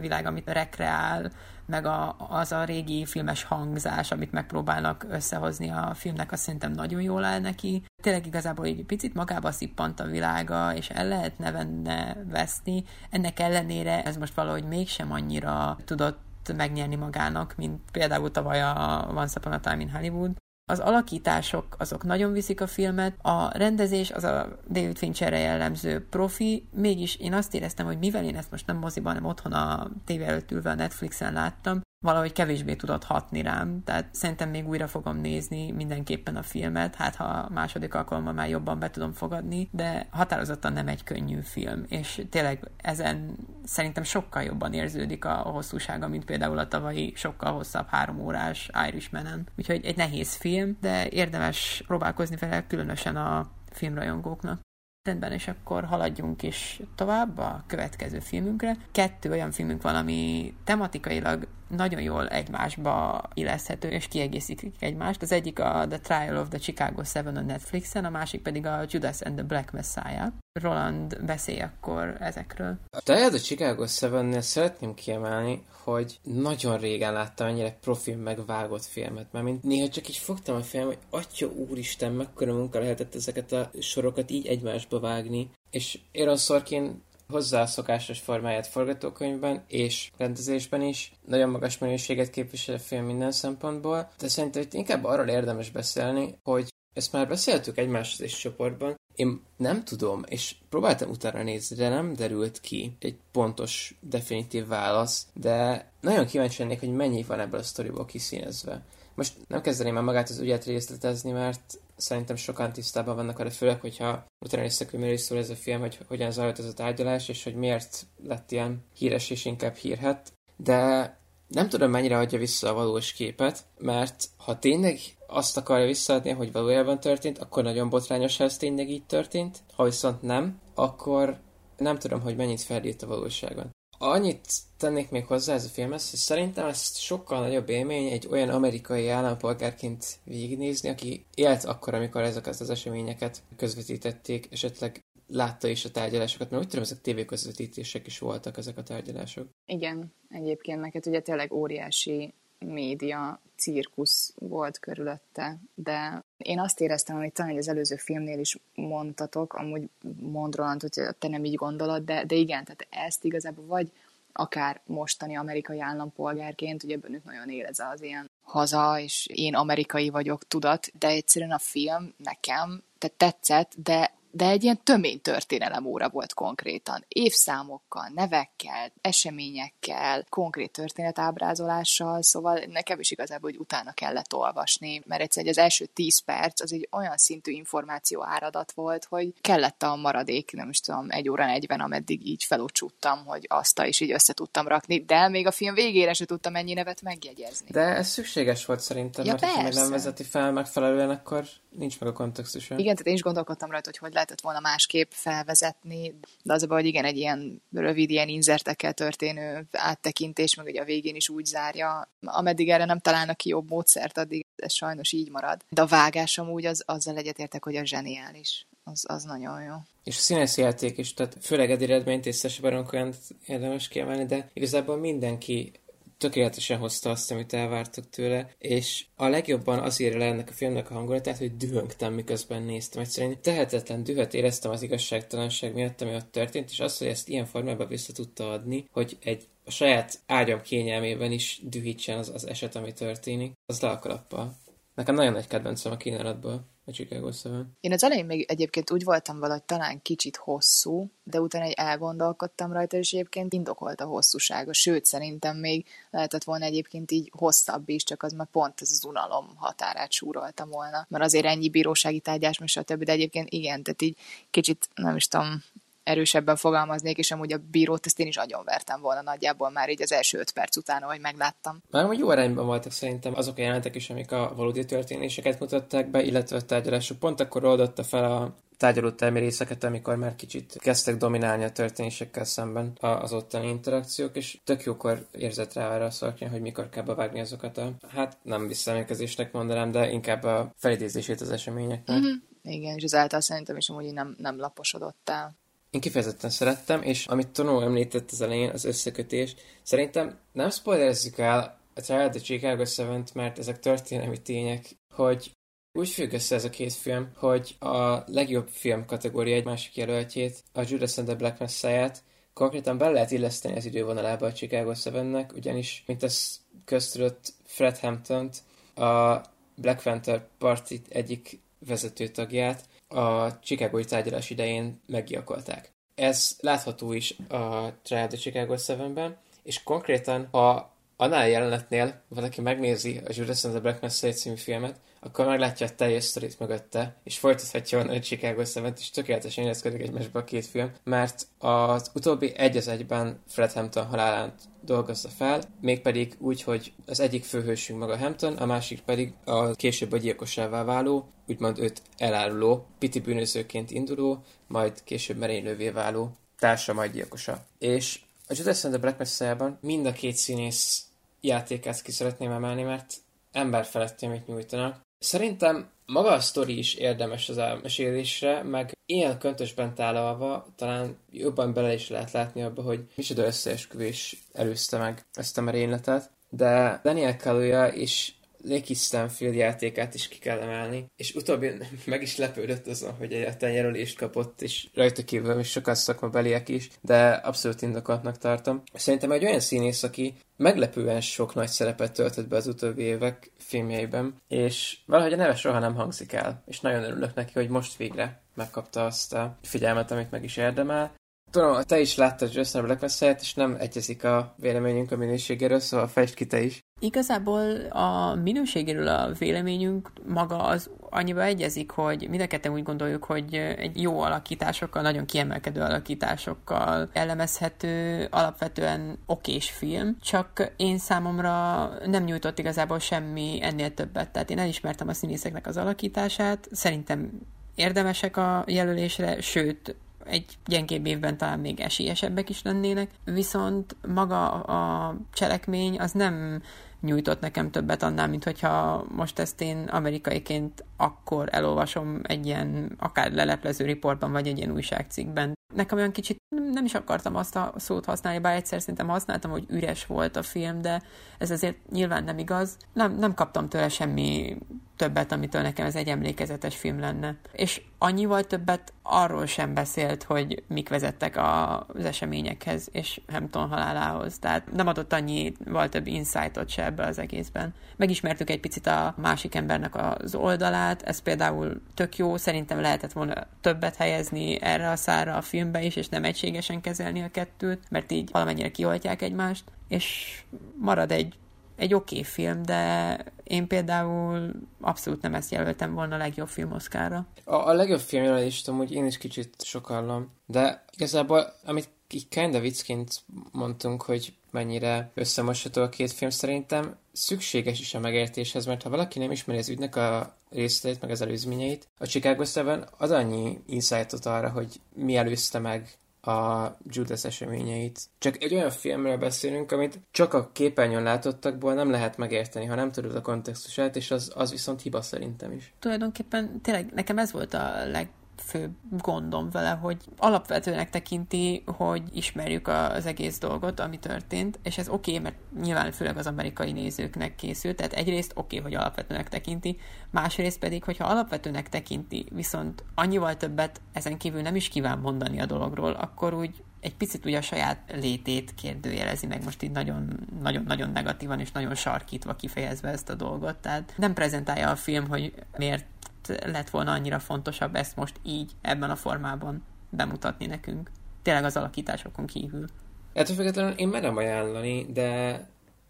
világ, amit rekreál, meg a, az a régi filmes hangzás, amit megpróbálnak összehozni a filmnek, azt szerintem nagyon jól áll neki. Tényleg igazából egy picit magába szippant a világa, és el lehetne benne veszni. Ennek ellenére ez most valahogy mégsem annyira tudott megnyerni magának, mint például tavaly a Once Upon a Time in Hollywood. Az alakítások azok nagyon viszik a filmet, a rendezés az a David Fincherre jellemző profi, mégis én azt éreztem, hogy mivel én ezt most nem moziban, hanem otthon a tévé előtt ülve a Netflixen láttam, valahogy kevésbé tudott hatni rám, tehát szerintem még újra fogom nézni mindenképpen a filmet, hát ha a második alkalommal már jobban be tudom fogadni, de határozottan nem egy könnyű film, és tényleg ezen szerintem sokkal jobban érződik a hosszúsága, mint például a tavalyi sokkal hosszabb három órás Irishmanen. Úgyhogy egy nehéz film, de érdemes próbálkozni vele, különösen a filmrajongóknak. Rendben, és akkor haladjunk is tovább a következő filmünkre. Kettő olyan filmünk van, ami tematikailag nagyon jól egymásba illeszthető, és kiegészítik egymást. Az egyik a The Trial of the Chicago 7 a Netflixen, a másik pedig a Judas and the Black Messiah. Roland, beszélj akkor ezekről. A of the Chicago 7-nél szeretném kiemelni, hogy nagyon régen láttam ennyire profil megvágott filmet, mert mint néha csak így fogtam a film, hogy atya úristen, mekkora munka lehetett ezeket a sorokat így egymásba vágni, és Aaron Sorkin hozzá a szokásos formáját forgatókönyvben és rendezésben is. Nagyon magas minőséget képvisel a film minden szempontból, de szerintem itt inkább arról érdemes beszélni, hogy ezt már beszéltük egymáshoz és csoportban, én nem tudom, és próbáltam utána nézni, de nem derült ki egy pontos, definitív válasz, de nagyon kíváncsi lennék, hogy mennyi van ebből a sztoriból kiszínezve. Most nem kezdeném el magát az ügyet részletezni, mert szerintem sokan tisztában vannak arra, főleg, hogyha utána néztek, hogy miről szól ez a film, hogy hogyan zajlott ez a tárgyalás, és hogy miért lett ilyen híres és inkább hírhet. De nem tudom, mennyire adja vissza a valós képet, mert ha tényleg azt akarja visszaadni, hogy valójában történt, akkor nagyon botrányos, ha ez tényleg így történt. Ha viszont nem, akkor nem tudom, hogy mennyit felít a valóságon. Annyit tennék még hozzá ez a filmhez, hogy szerintem ez sokkal nagyobb élmény egy olyan amerikai állampolgárként végignézni, aki élt akkor, amikor ezeket az eseményeket közvetítették, esetleg látta is a tárgyalásokat, mert úgy tudom, ezek tévéközvetítések is voltak ezek a tárgyalások. Igen, egyébként neked ugye tényleg óriási média cirkusz volt körülötte, de én azt éreztem, hogy talán az előző filmnél is mondtatok, amúgy mond Roland, hogy te nem így gondolod, de, de igen, tehát ezt igazából vagy akár mostani amerikai állampolgárként, ugye bennük nagyon él az ilyen haza, és én amerikai vagyok tudat, de egyszerűen a film nekem tehát tetszett, de de egy ilyen tömény történelem óra volt konkrétan. Évszámokkal, nevekkel, eseményekkel, konkrét történetábrázolással, szóval nekem is igazából, hogy utána kellett olvasni, mert egyszerűen az első tíz perc az egy olyan szintű információ áradat volt, hogy kellett a maradék, nem is tudom, egy óra 40, ameddig így felocsúttam, hogy azt is így össze tudtam rakni, de még a film végére se tudtam ennyi nevet megjegyezni. De ez szükséges volt szerintem, ja, mert ha nem vezeti fel megfelelően, akkor nincs meg a kontextus. Igen, tehát én is gondolkodtam rajta, hogy hogy lehetett volna másképp felvezetni, de az a baj, hogy igen, egy ilyen rövid, ilyen inzertekkel történő áttekintés, meg ugye a végén is úgy zárja, ameddig erre nem találnak ki jobb módszert, addig ez sajnos így marad. De a vágás amúgy az, azzal egyetértek, hogy a zseniális. Az, az nagyon jó. És a színészi játék is, tehát főleg Eddie Redmayne és Sacha Baron érdemes kiemelni, de igazából mindenki tökéletesen hozta azt, amit elvártak tőle, és a legjobban azért le ennek a filmnek a hangulatát, hogy dühöngtem, miközben néztem. Egyszerűen tehetetlen dühöt éreztem az igazságtalanság miatt, ami ott történt, és azt, hogy ezt ilyen formában vissza tudta adni, hogy egy a saját ágyam kényelmében is dühítsen az, az eset, ami történik, az le a kalappal. Nekem nagyon nagy kedvencem a kínálatból a Chicago 7. Én az elején még egyébként úgy voltam valahogy talán kicsit hosszú, de utána egy elgondolkodtam rajta, és egyébként indokolt a hosszúsága. Sőt, szerintem még lehetett volna egyébként így hosszabb is, csak az már pont ez az unalom határát súroltam volna. Mert azért ennyi bírósági tárgyás, és többi, de egyébként igen, tehát így kicsit, nem is tudom, erősebben fogalmaznék, és amúgy a bírót ezt én is vertem volna nagyjából már így az első öt perc után, ahogy megláttam. Már hogy jó arányban voltak szerintem azok a jelentek is, amik a valódi történéseket mutatták be, illetve a tárgyalások pont akkor oldotta fel a tárgyaló részeket, amikor már kicsit kezdtek dominálni a történésekkel szemben az ottani interakciók, és tök jókor érzett rá arra a szorkja, hogy mikor kell bevágni azokat a, hát nem visszaemlékezésnek mondanám, de inkább a felidézését az eseményeknek. Mm-hmm. Igen, és ezáltal szerintem is amúgy nem, nem laposodott el. Én kifejezetten szerettem, és amit Tonó említett az elején, az összekötés, szerintem nem spoilerezzük el a Trial the Chicago 7 mert ezek történelmi tények, hogy úgy függ össze ez a két film, hogy a legjobb film kategória egy másik jelöltjét, a Judas and the Black Messiah-t, konkrétan be lehet illeszteni az idővonalába a Chicago 7-nek, ugyanis, mint ez köztudott Fred hampton a Black Panther Party egyik vezető tagját, a Chicagói tárgyalás idején meggyilkolták. Ez látható is a Trial of Chicago 7-ben, és konkrétan, ha annál jelenetnél valaki megnézi a Judas and the Black Messiah című filmet, akkor meglátja a teljes sztorit mögötte, és folytathatja onnan a Chicago 7 és tökéletesen illeszkedik egymásba a két film, mert az utóbbi egy az egyben Fred Hampton halálát dolgozza fel, mégpedig úgy, hogy az egyik főhősünk maga Hampton, a másik pedig a később a gyilkosává váló, úgymond őt eláruló, piti bűnözőként induló, majd később merénylővé váló társa, majd gyilkosa. És a Judas and the Black Messiah-ban mind a két színész játékát ki szeretném emelni, mert emberfeletti, amit nyújtanak. Szerintem maga a sztori is érdemes az elmesélésre, meg ilyen köntösben tálalva talán jobban bele is lehet látni abba, hogy micsoda összeesküvés előzte meg ezt a merényletet. De Daniel Kaluuya is Lakey Stanfield játékát is ki kell emelni, és utóbbi (laughs) meg is lepődött azon, hogy egyáltalán jelölést kapott, és rajta kívül is sokan szakmabeliek is, de abszolút indokoltnak tartom. Szerintem egy olyan színész, aki meglepően sok nagy szerepet töltött be az utóbbi évek filmjeiben, és valahogy a neve soha nem hangzik el, és nagyon örülök neki, hogy most végre megkapta azt a figyelmet, amit meg is érdemel. Tudom, te is láttad Justin Black messiah és nem egyezik a véleményünk a minőségéről, szóval fejtsd ki te is. Igazából a minőségéről a véleményünk maga az annyiba egyezik, hogy mind a úgy gondoljuk, hogy egy jó alakításokkal, nagyon kiemelkedő alakításokkal elemezhető, alapvetően okés film, csak én számomra nem nyújtott igazából semmi ennél többet. Tehát én elismertem a színészeknek az alakítását, szerintem érdemesek a jelölésre, sőt, egy gyengébb évben talán még esélyesebbek is lennének, viszont maga a cselekmény az nem nyújtott nekem többet annál, mint hogyha most ezt én amerikaiként akkor elolvasom egy ilyen akár leleplező riportban, vagy egy ilyen újságcikkben. Nekem olyan kicsit nem is akartam azt a szót használni, bár egyszer szerintem használtam, hogy üres volt a film, de ez azért nyilván nem igaz. Nem, nem kaptam tőle semmi többet, amitől nekem ez egy emlékezetes film lenne. És annyival többet arról sem beszélt, hogy mik vezettek az eseményekhez és Hampton halálához. Tehát nem adott annyival több insightot se ebbe az egészben. Megismertük egy picit a másik embernek az oldalát, ez például tök jó, szerintem lehetett volna többet helyezni erre a szára a filmbe is, és nem egységesen kezelni a kettőt, mert így valamennyire kioltják egymást, és marad egy egy oké okay film, de én például abszolút nem ezt jelöltem volna a legjobb film Oscarra. A, a legjobb film jelölést amúgy én is kicsit sokallom, de igazából amit így kinda viccként mondtunk, hogy mennyire összemosható a két film, szerintem szükséges is a megértéshez, mert ha valaki nem ismeri az ügynek a részleteit, meg az előzményeit, a Chicago 7 az annyi insightot arra, hogy mi előzte meg a Judas eseményeit. Csak egy olyan filmről beszélünk, amit csak a képernyőn látottakból nem lehet megérteni, ha nem tudod a kontextusát, és az, az viszont hiba szerintem is. Tulajdonképpen tényleg nekem ez volt a leg fő gondom vele, hogy alapvetőnek tekinti, hogy ismerjük az egész dolgot, ami történt, és ez oké, okay, mert nyilván főleg az amerikai nézőknek készült, tehát egyrészt oké, okay, hogy alapvetőnek tekinti, másrészt pedig, hogyha alapvetőnek tekinti, viszont annyival többet ezen kívül nem is kíván mondani a dologról, akkor úgy egy picit ugye a saját létét kérdőjelezi meg most így nagyon-nagyon negatívan és nagyon sarkítva kifejezve ezt a dolgot. Tehát nem prezentálja a film, hogy miért lett volna annyira fontosabb ezt most így, ebben a formában bemutatni nekünk. Tényleg az alakításokon kívül. Ettől függetlenül én merem ajánlani, de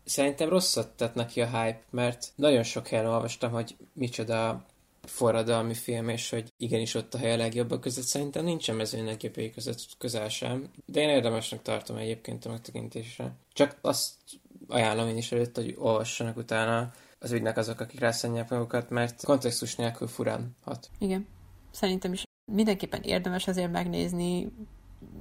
szerintem rosszat tett neki a hype, mert nagyon sok helyen olvastam, hogy micsoda forradalmi film, és hogy igenis ott a hely a legjobbak között. Szerintem nincsen mezőny legjobbjai között közel sem, de én érdemesnek tartom egyébként a megtekintésre. Csak azt ajánlom én is előtt, hogy olvassanak utána az ügynek azok, akik rászánják magukat, mert kontextus nélkül furán hat. Igen. Szerintem is mindenképpen érdemes azért megnézni.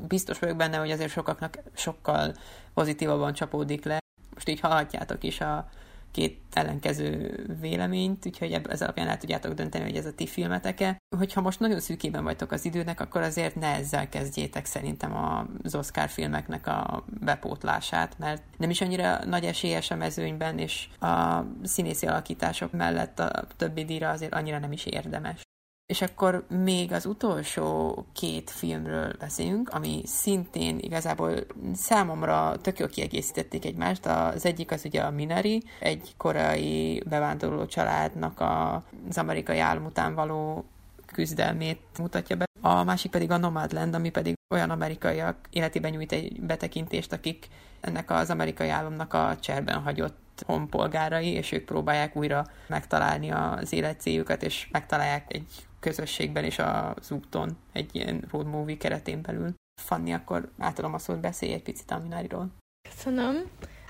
Biztos vagyok benne, hogy azért sokaknak sokkal pozitívabban csapódik le. Most így hallhatjátok is a két ellenkező véleményt, úgyhogy ez alapján el tudjátok dönteni, hogy ez a ti filmetek-e. Hogyha most nagyon szűkében vagytok az időnek, akkor azért ne ezzel kezdjétek szerintem az Oscar filmeknek a bepótlását, mert nem is annyira nagy esélyes a mezőnyben, és a színészi alakítások mellett a többi díjra azért annyira nem is érdemes. És akkor még az utolsó két filmről beszélünk, ami szintén igazából számomra tök jól kiegészítették egymást. Az egyik az ugye a Minari, egy korai bevándorló családnak az amerikai állam után való küzdelmét mutatja be. A másik pedig a Nomadland, ami pedig olyan amerikaiak életében nyújt egy betekintést, akik ennek az amerikai államnak a cserben hagyott honpolgárai, és ők próbálják újra megtalálni az életcéljukat, és megtalálják egy közösségben és az úton egy ilyen road movie keretén belül. Fanni, akkor átadom a szót, beszélj egy picit a Minariról. Köszönöm.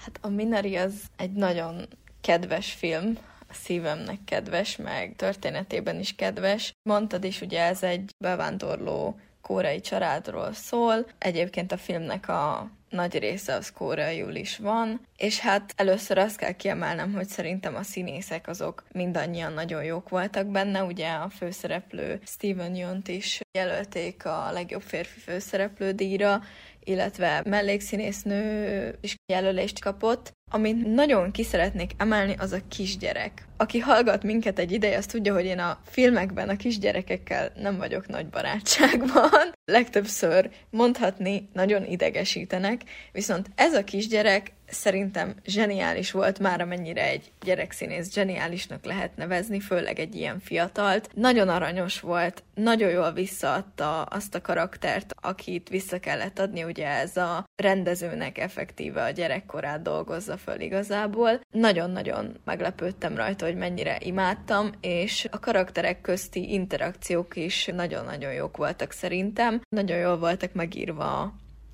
Hát a Minari az egy nagyon kedves film, a szívemnek kedves, meg történetében is kedves. Mondtad is, ugye ez egy bevándorló kórai családról szól. Egyébként a filmnek a nagy része az koreaiul is van, és hát először azt kell kiemelnem, hogy szerintem a színészek azok mindannyian nagyon jók voltak benne, ugye a főszereplő Steven Yont is jelölték a legjobb férfi főszereplő díjra, illetve mellékszínésznő is jelölést kapott. Amit nagyon ki szeretnék emelni, az a kisgyerek. Aki hallgat minket egy ideje, az tudja, hogy én a filmekben a kisgyerekekkel nem vagyok nagy barátságban. (laughs) Legtöbbször mondhatni nagyon idegesítenek, viszont ez a kisgyerek szerintem zseniális volt már, amennyire egy gyerekszínész zseniálisnak lehet nevezni, főleg egy ilyen fiatalt. Nagyon aranyos volt, nagyon jól visszaadta azt a karaktert, akit vissza kellett adni, ugye ez a rendezőnek effektíve a gyerekkorát dolgozza föl igazából. Nagyon-nagyon meglepődtem rajta, hogy mennyire imádtam, és a karakterek közti interakciók is nagyon-nagyon jók voltak szerintem. Nagyon jól voltak megírva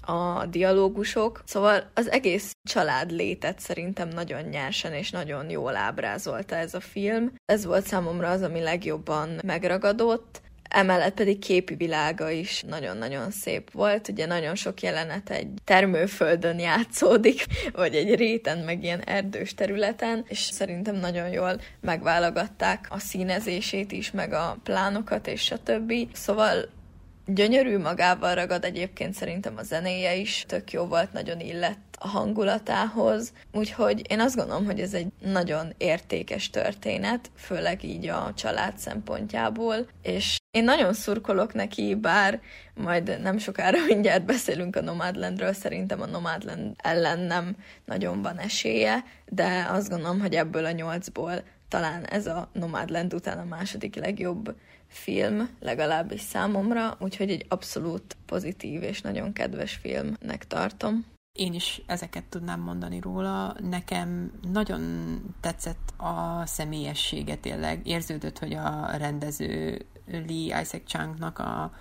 a dialógusok, szóval az egész család létet szerintem nagyon nyersen és nagyon jól ábrázolta ez a film. Ez volt számomra az, ami legjobban megragadott, Emellett pedig képi világa is nagyon-nagyon szép volt. Ugye nagyon sok jelenet egy termőföldön játszódik, (laughs) vagy egy réten, meg ilyen erdős területen, és szerintem nagyon jól megválogatták a színezését is, meg a plánokat, és stb. Szóval gyönyörű magával ragad egyébként szerintem a zenéje is, tök jó volt, nagyon illett a hangulatához, úgyhogy én azt gondolom, hogy ez egy nagyon értékes történet, főleg így a család szempontjából, és én nagyon szurkolok neki, bár majd nem sokára (laughs) mindjárt beszélünk a Nomadlandről, szerintem a Nomadland ellen nem nagyon van esélye, de azt gondolom, hogy ebből a nyolcból talán ez a Nomadland után a második legjobb film, legalábbis számomra, úgyhogy egy abszolút pozitív és nagyon kedves filmnek tartom. Én is ezeket tudnám mondani róla. Nekem nagyon tetszett a személyessége tényleg. Érződött, hogy a rendező Lee Isaac Changnak a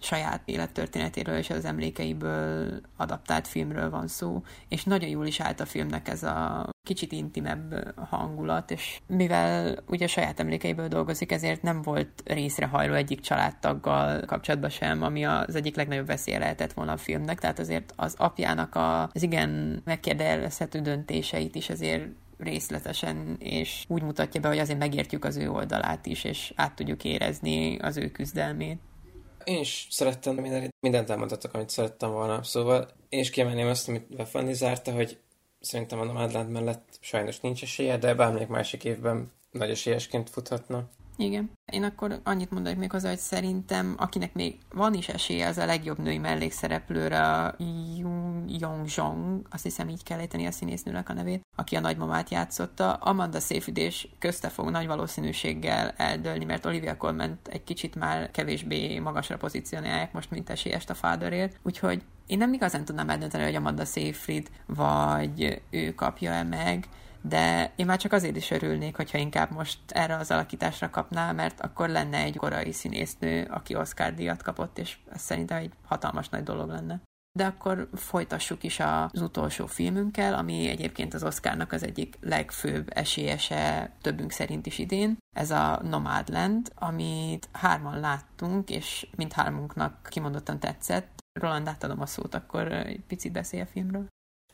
saját élettörténetéről és az emlékeiből adaptált filmről van szó, és nagyon jól is állt a filmnek ez a kicsit intimebb hangulat, és mivel ugye saját emlékeiből dolgozik, ezért nem volt részrehajló egyik családtaggal kapcsolatban sem, ami az egyik legnagyobb veszélye lehetett volna a filmnek, tehát azért az apjának a, az igen megkérdelezhető döntéseit is azért részletesen, és úgy mutatja be, hogy azért megértjük az ő oldalát is, és át tudjuk érezni az ő küzdelmét. Én is szerettem minden, mindent elmondhatok, amit szerettem volna. Szóval én is kiemelném azt, amit Fanny zárta, hogy szerintem a Nomadland mellett sajnos nincs esélye, de bármelyik másik évben nagy esélyesként futhatna. Igen. Én akkor annyit mondanék még hozzá, hogy szerintem akinek még van is esélye, az a legjobb női mellékszereplőre, a Yong Zhong, azt hiszem így kell ejteni a színésznőnek a nevét, aki a nagymamát játszotta. Amanda Seyfried és közte fog nagy valószínűséggel eldőlni, mert Olivia colman egy kicsit már kevésbé magasra pozícionálják most, mint esélyest a Fatherért. Úgyhogy én nem igazán tudnám eldönteni, hogy Amanda Seyfried vagy ő kapja-e meg, de én már csak azért is örülnék, hogyha inkább most erre az alakításra kapná, mert akkor lenne egy korai színésznő, aki Oscar díjat kapott, és ez szerintem egy hatalmas nagy dolog lenne. De akkor folytassuk is az utolsó filmünkkel, ami egyébként az Oscarnak az egyik legfőbb esélyese többünk szerint is idén. Ez a Nomadland, amit hárman láttunk, és mindhármunknak kimondottan tetszett. Roland, átadom a szót, akkor egy picit beszélj a filmről.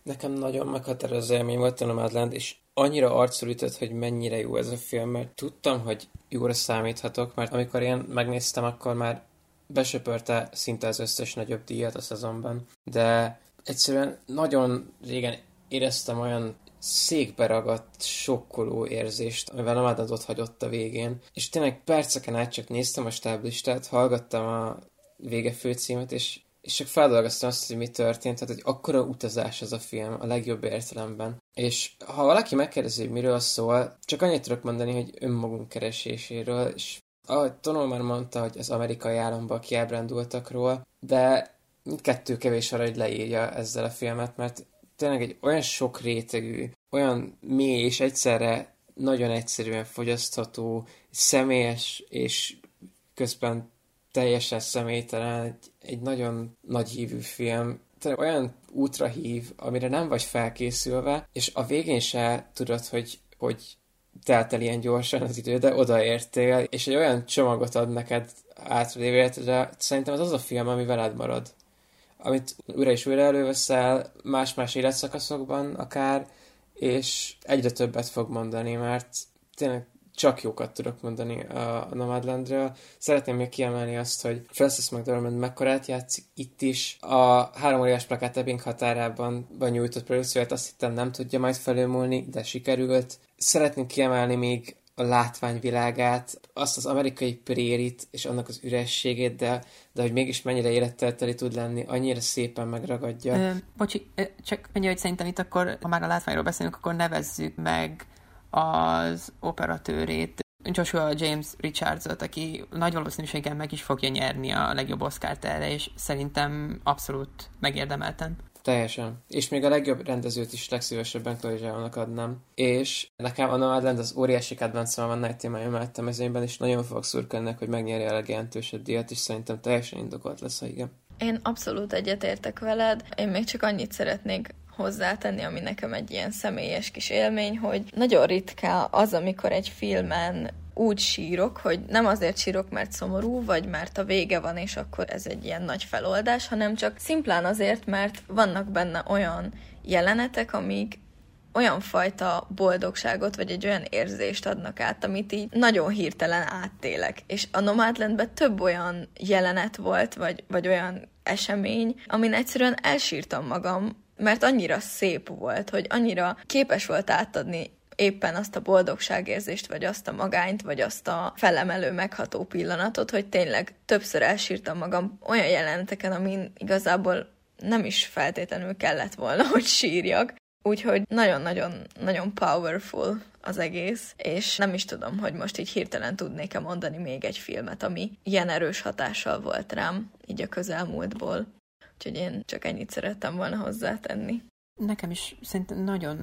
Nekem nagyon meghatározó élmény volt a Nomadland, és annyira arcul ütött, hogy mennyire jó ez a film, mert tudtam, hogy jóra számíthatok, mert amikor én megnéztem, akkor már besöpörte szinte az összes nagyobb díjat a szezonban, de egyszerűen nagyon régen éreztem olyan székbe ragadt, sokkoló érzést, amivel nem adott hagyott a végén. És tényleg perceken át csak néztem a stáblistát, hallgattam a vége főcímet, és és csak feldolgoztam azt, hogy mi történt, tehát egy akkora utazás ez a film, a legjobb értelemben. És ha valaki megkérdezi, hogy miről szól, csak annyit tudok mondani, hogy önmagunk kereséséről, és ahogy Tonó már mondta, hogy az amerikai államban kiábrándultakról, de mindkettő kevés arra, hogy leírja ezzel a filmet, mert tényleg egy olyan sok rétegű, olyan mély és egyszerre nagyon egyszerűen fogyasztható, személyes és közben teljesen személytelen, egy, egy nagyon nagy hívű film, tehát olyan útra hív, amire nem vagy felkészülve, és a végén se tudod, hogy, hogy telt el ilyen gyorsan az idő, de odaértél, és egy olyan csomagot ad neked átlévő életedre, szerintem ez az a film, ami veled marad. Amit újra és újra előveszel, más-más életszakaszokban akár, és egyre többet fog mondani, mert tényleg csak jókat tudok mondani a Nomadlandről. Szeretném még kiemelni azt, hogy Francis McDormand mekkorát játszik itt is. A három óriás plakát Ebbing határában nyújtott produkcióját azt hittem nem tudja majd felülmúlni, de sikerült. Szeretném kiemelni még a látványvilágát, azt az amerikai prérit és annak az ürességét, de, de hogy mégis mennyire élettelteli tud lenni, annyira szépen megragadja. Ö, bocsi, csak annyi, hogy szerintem itt akkor, ha már a látványról beszélünk, akkor nevezzük meg az operatőrét, Joshua James Richardsot, aki nagy valószínűséggel meg is fogja nyerni a legjobb Oscar-t erre, és szerintem abszolút megérdemelten. Teljesen. És még a legjobb rendezőt is legszívesebben Chloe adnám. És nekem a Nomadland az óriási kedvencem a Night témája mellett a mezőnyben, és nagyon fogok szurkolni, hogy megnyerje a legjelentősebb díjat, és szerintem teljesen indokolt lesz, ha igen. Én abszolút egyetértek veled. Én még csak annyit szeretnék hozzátenni, ami nekem egy ilyen személyes kis élmény, hogy nagyon ritka az, amikor egy filmen úgy sírok, hogy nem azért sírok, mert szomorú, vagy mert a vége van, és akkor ez egy ilyen nagy feloldás, hanem csak szimplán azért, mert vannak benne olyan jelenetek, amik olyan fajta boldogságot, vagy egy olyan érzést adnak át, amit így nagyon hirtelen áttélek. És a Nomadlandben több olyan jelenet volt, vagy, vagy olyan esemény, amin egyszerűen elsírtam magam, mert annyira szép volt, hogy annyira képes volt átadni éppen azt a boldogságérzést, vagy azt a magányt, vagy azt a felemelő, megható pillanatot, hogy tényleg többször elsírtam magam olyan jeleneteken, amin igazából nem is feltétlenül kellett volna, (laughs) hogy sírjak. Úgyhogy nagyon-nagyon nagyon powerful az egész, és nem is tudom, hogy most így hirtelen tudnék-e mondani még egy filmet, ami ilyen erős hatással volt rám, így a közelmúltból. Úgyhogy én csak ennyit szerettem volna hozzátenni. Nekem is szerintem nagyon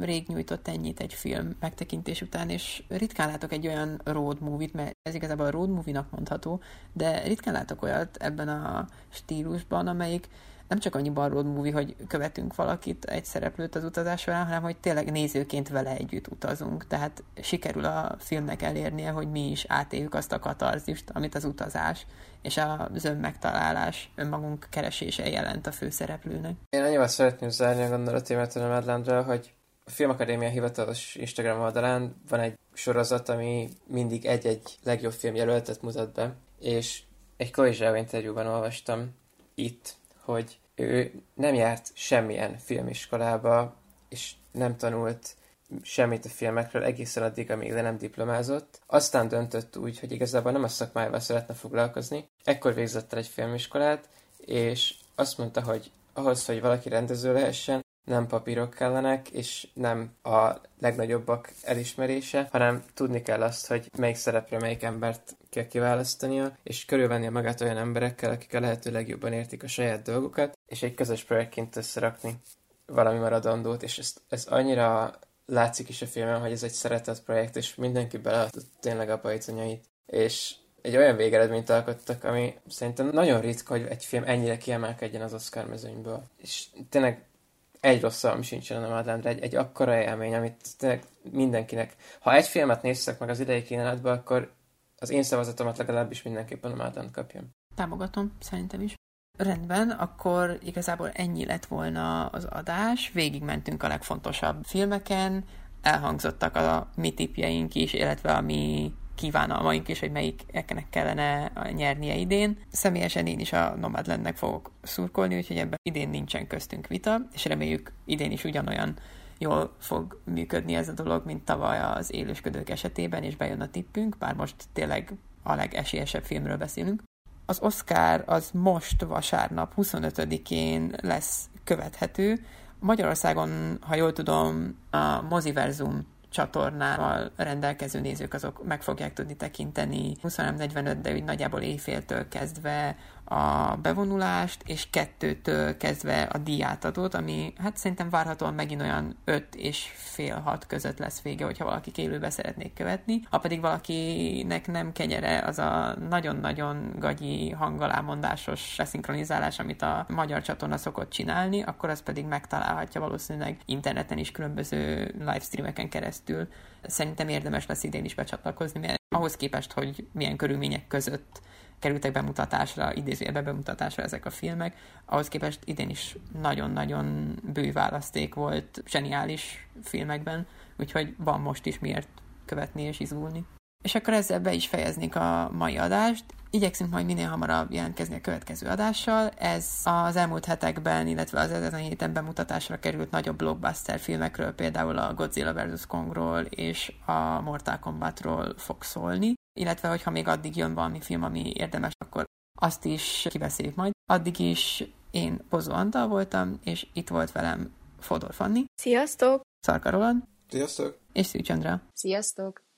rég nyújtott ennyit egy film megtekintés után, és ritkán látok egy olyan road movie-t, mert ez igazából a road movie-nak mondható, de ritkán látok olyat ebben a stílusban, amelyik nem csak annyi road movie, hogy követünk valakit, egy szereplőt az utazás során, hanem hogy tényleg nézőként vele együtt utazunk. Tehát sikerül a filmnek elérnie, hogy mi is átéljük azt a katarzist, amit az utazás és az önmegtalálás, önmagunk keresése jelent a főszereplőnek. Én annyival szeretném zárni a gondolatémet a Nomadlandről, hogy a Filmakadémia hivatalos Instagram oldalán van egy sorozat, ami mindig egy-egy legjobb film jelöltet mutat be, és egy Zhao interjúban olvastam itt, hogy ő nem járt semmilyen filmiskolába, és nem tanult semmit a filmekről egészen addig, amíg le nem diplomázott. Aztán döntött úgy, hogy igazából nem a szakmájával szeretne foglalkozni. Ekkor végzett el egy filmiskolát, és azt mondta, hogy ahhoz, hogy valaki rendező lehessen, nem papírok kellenek, és nem a legnagyobbak elismerése, hanem tudni kell azt, hogy melyik szerepre melyik embert kell kiválasztania, és körülvenni magát olyan emberekkel, akik a lehető legjobban értik a saját dolgokat, és egy közös projektként összerakni valami maradandót, és ezt, ez annyira látszik is a filmen, hogy ez egy szeretett projekt, és mindenki beleadott tényleg a pajzonyait. És egy olyan végeredményt alkottak, ami szerintem nagyon ritka, hogy egy film ennyire kiemelkedjen az Oscar mezőnyből. És tényleg egy rossz ami sincsen a Nomadlandre, egy, egy akkora élmény, amit tényleg mindenkinek. Ha egy filmet néztek meg az idei kínálatban, akkor az én szavazatomat legalábbis mindenképpen a Nomadland kapjon. Támogatom, szerintem is. Rendben, akkor igazából ennyi lett volna az adás. Végigmentünk a legfontosabb filmeken, elhangzottak a mi tipjeink is, illetve a mi kívánalmaink is, hogy melyiknek kellene nyernie idén. Személyesen én is a Nomadlandnek fogok szurkolni, úgyhogy ebben idén nincsen köztünk vita, és reméljük idén is ugyanolyan jól fog működni ez a dolog, mint tavaly az élősködők esetében, és bejön a tippünk, bár most tényleg a legesélyesebb filmről beszélünk. Az Oscar az most vasárnap 25-én lesz követhető. Magyarországon, ha jól tudom, a Moziverzum csatornával rendelkező nézők azok meg fogják tudni tekinteni 23.45, de úgy nagyjából éjféltől kezdve a bevonulást, és kettőtől kezdve a díjátadót, ami hát szerintem várhatóan megint olyan öt és fél hat között lesz vége, hogyha valaki élőbe szeretnék követni. Ha pedig valakinek nem kenyere, az a nagyon-nagyon gagyi hangalámondásos leszinkronizálás, amit a magyar csatorna szokott csinálni, akkor az pedig megtalálhatja valószínűleg interneten is különböző livestreameken keresztül. Szerintem érdemes lesz idén is becsatlakozni, mert ahhoz képest, hogy milyen körülmények között kerültek bemutatásra, idézőjelbe bemutatásra ezek a filmek, ahhoz képest idén is nagyon-nagyon bő választék volt zseniális filmekben, úgyhogy van most is miért követni és izgulni. És akkor ezzel be is fejeznék a mai adást. Igyekszünk majd minél hamarabb jelentkezni a következő adással. Ez az elmúlt hetekben, illetve az ezen a héten bemutatásra került nagyobb blockbuster filmekről, például a Godzilla vs. Kongról és a Mortal Kombatról fog szólni. Illetve, hogyha még addig jön valami film, ami érdemes, akkor azt is kibeszéljük majd. Addig is én Bozó Antal voltam, és itt volt velem Fodor Fanni. Sziasztok! Szarka Roland. Sziasztok! És Szűcs Andrá. Sziasztok!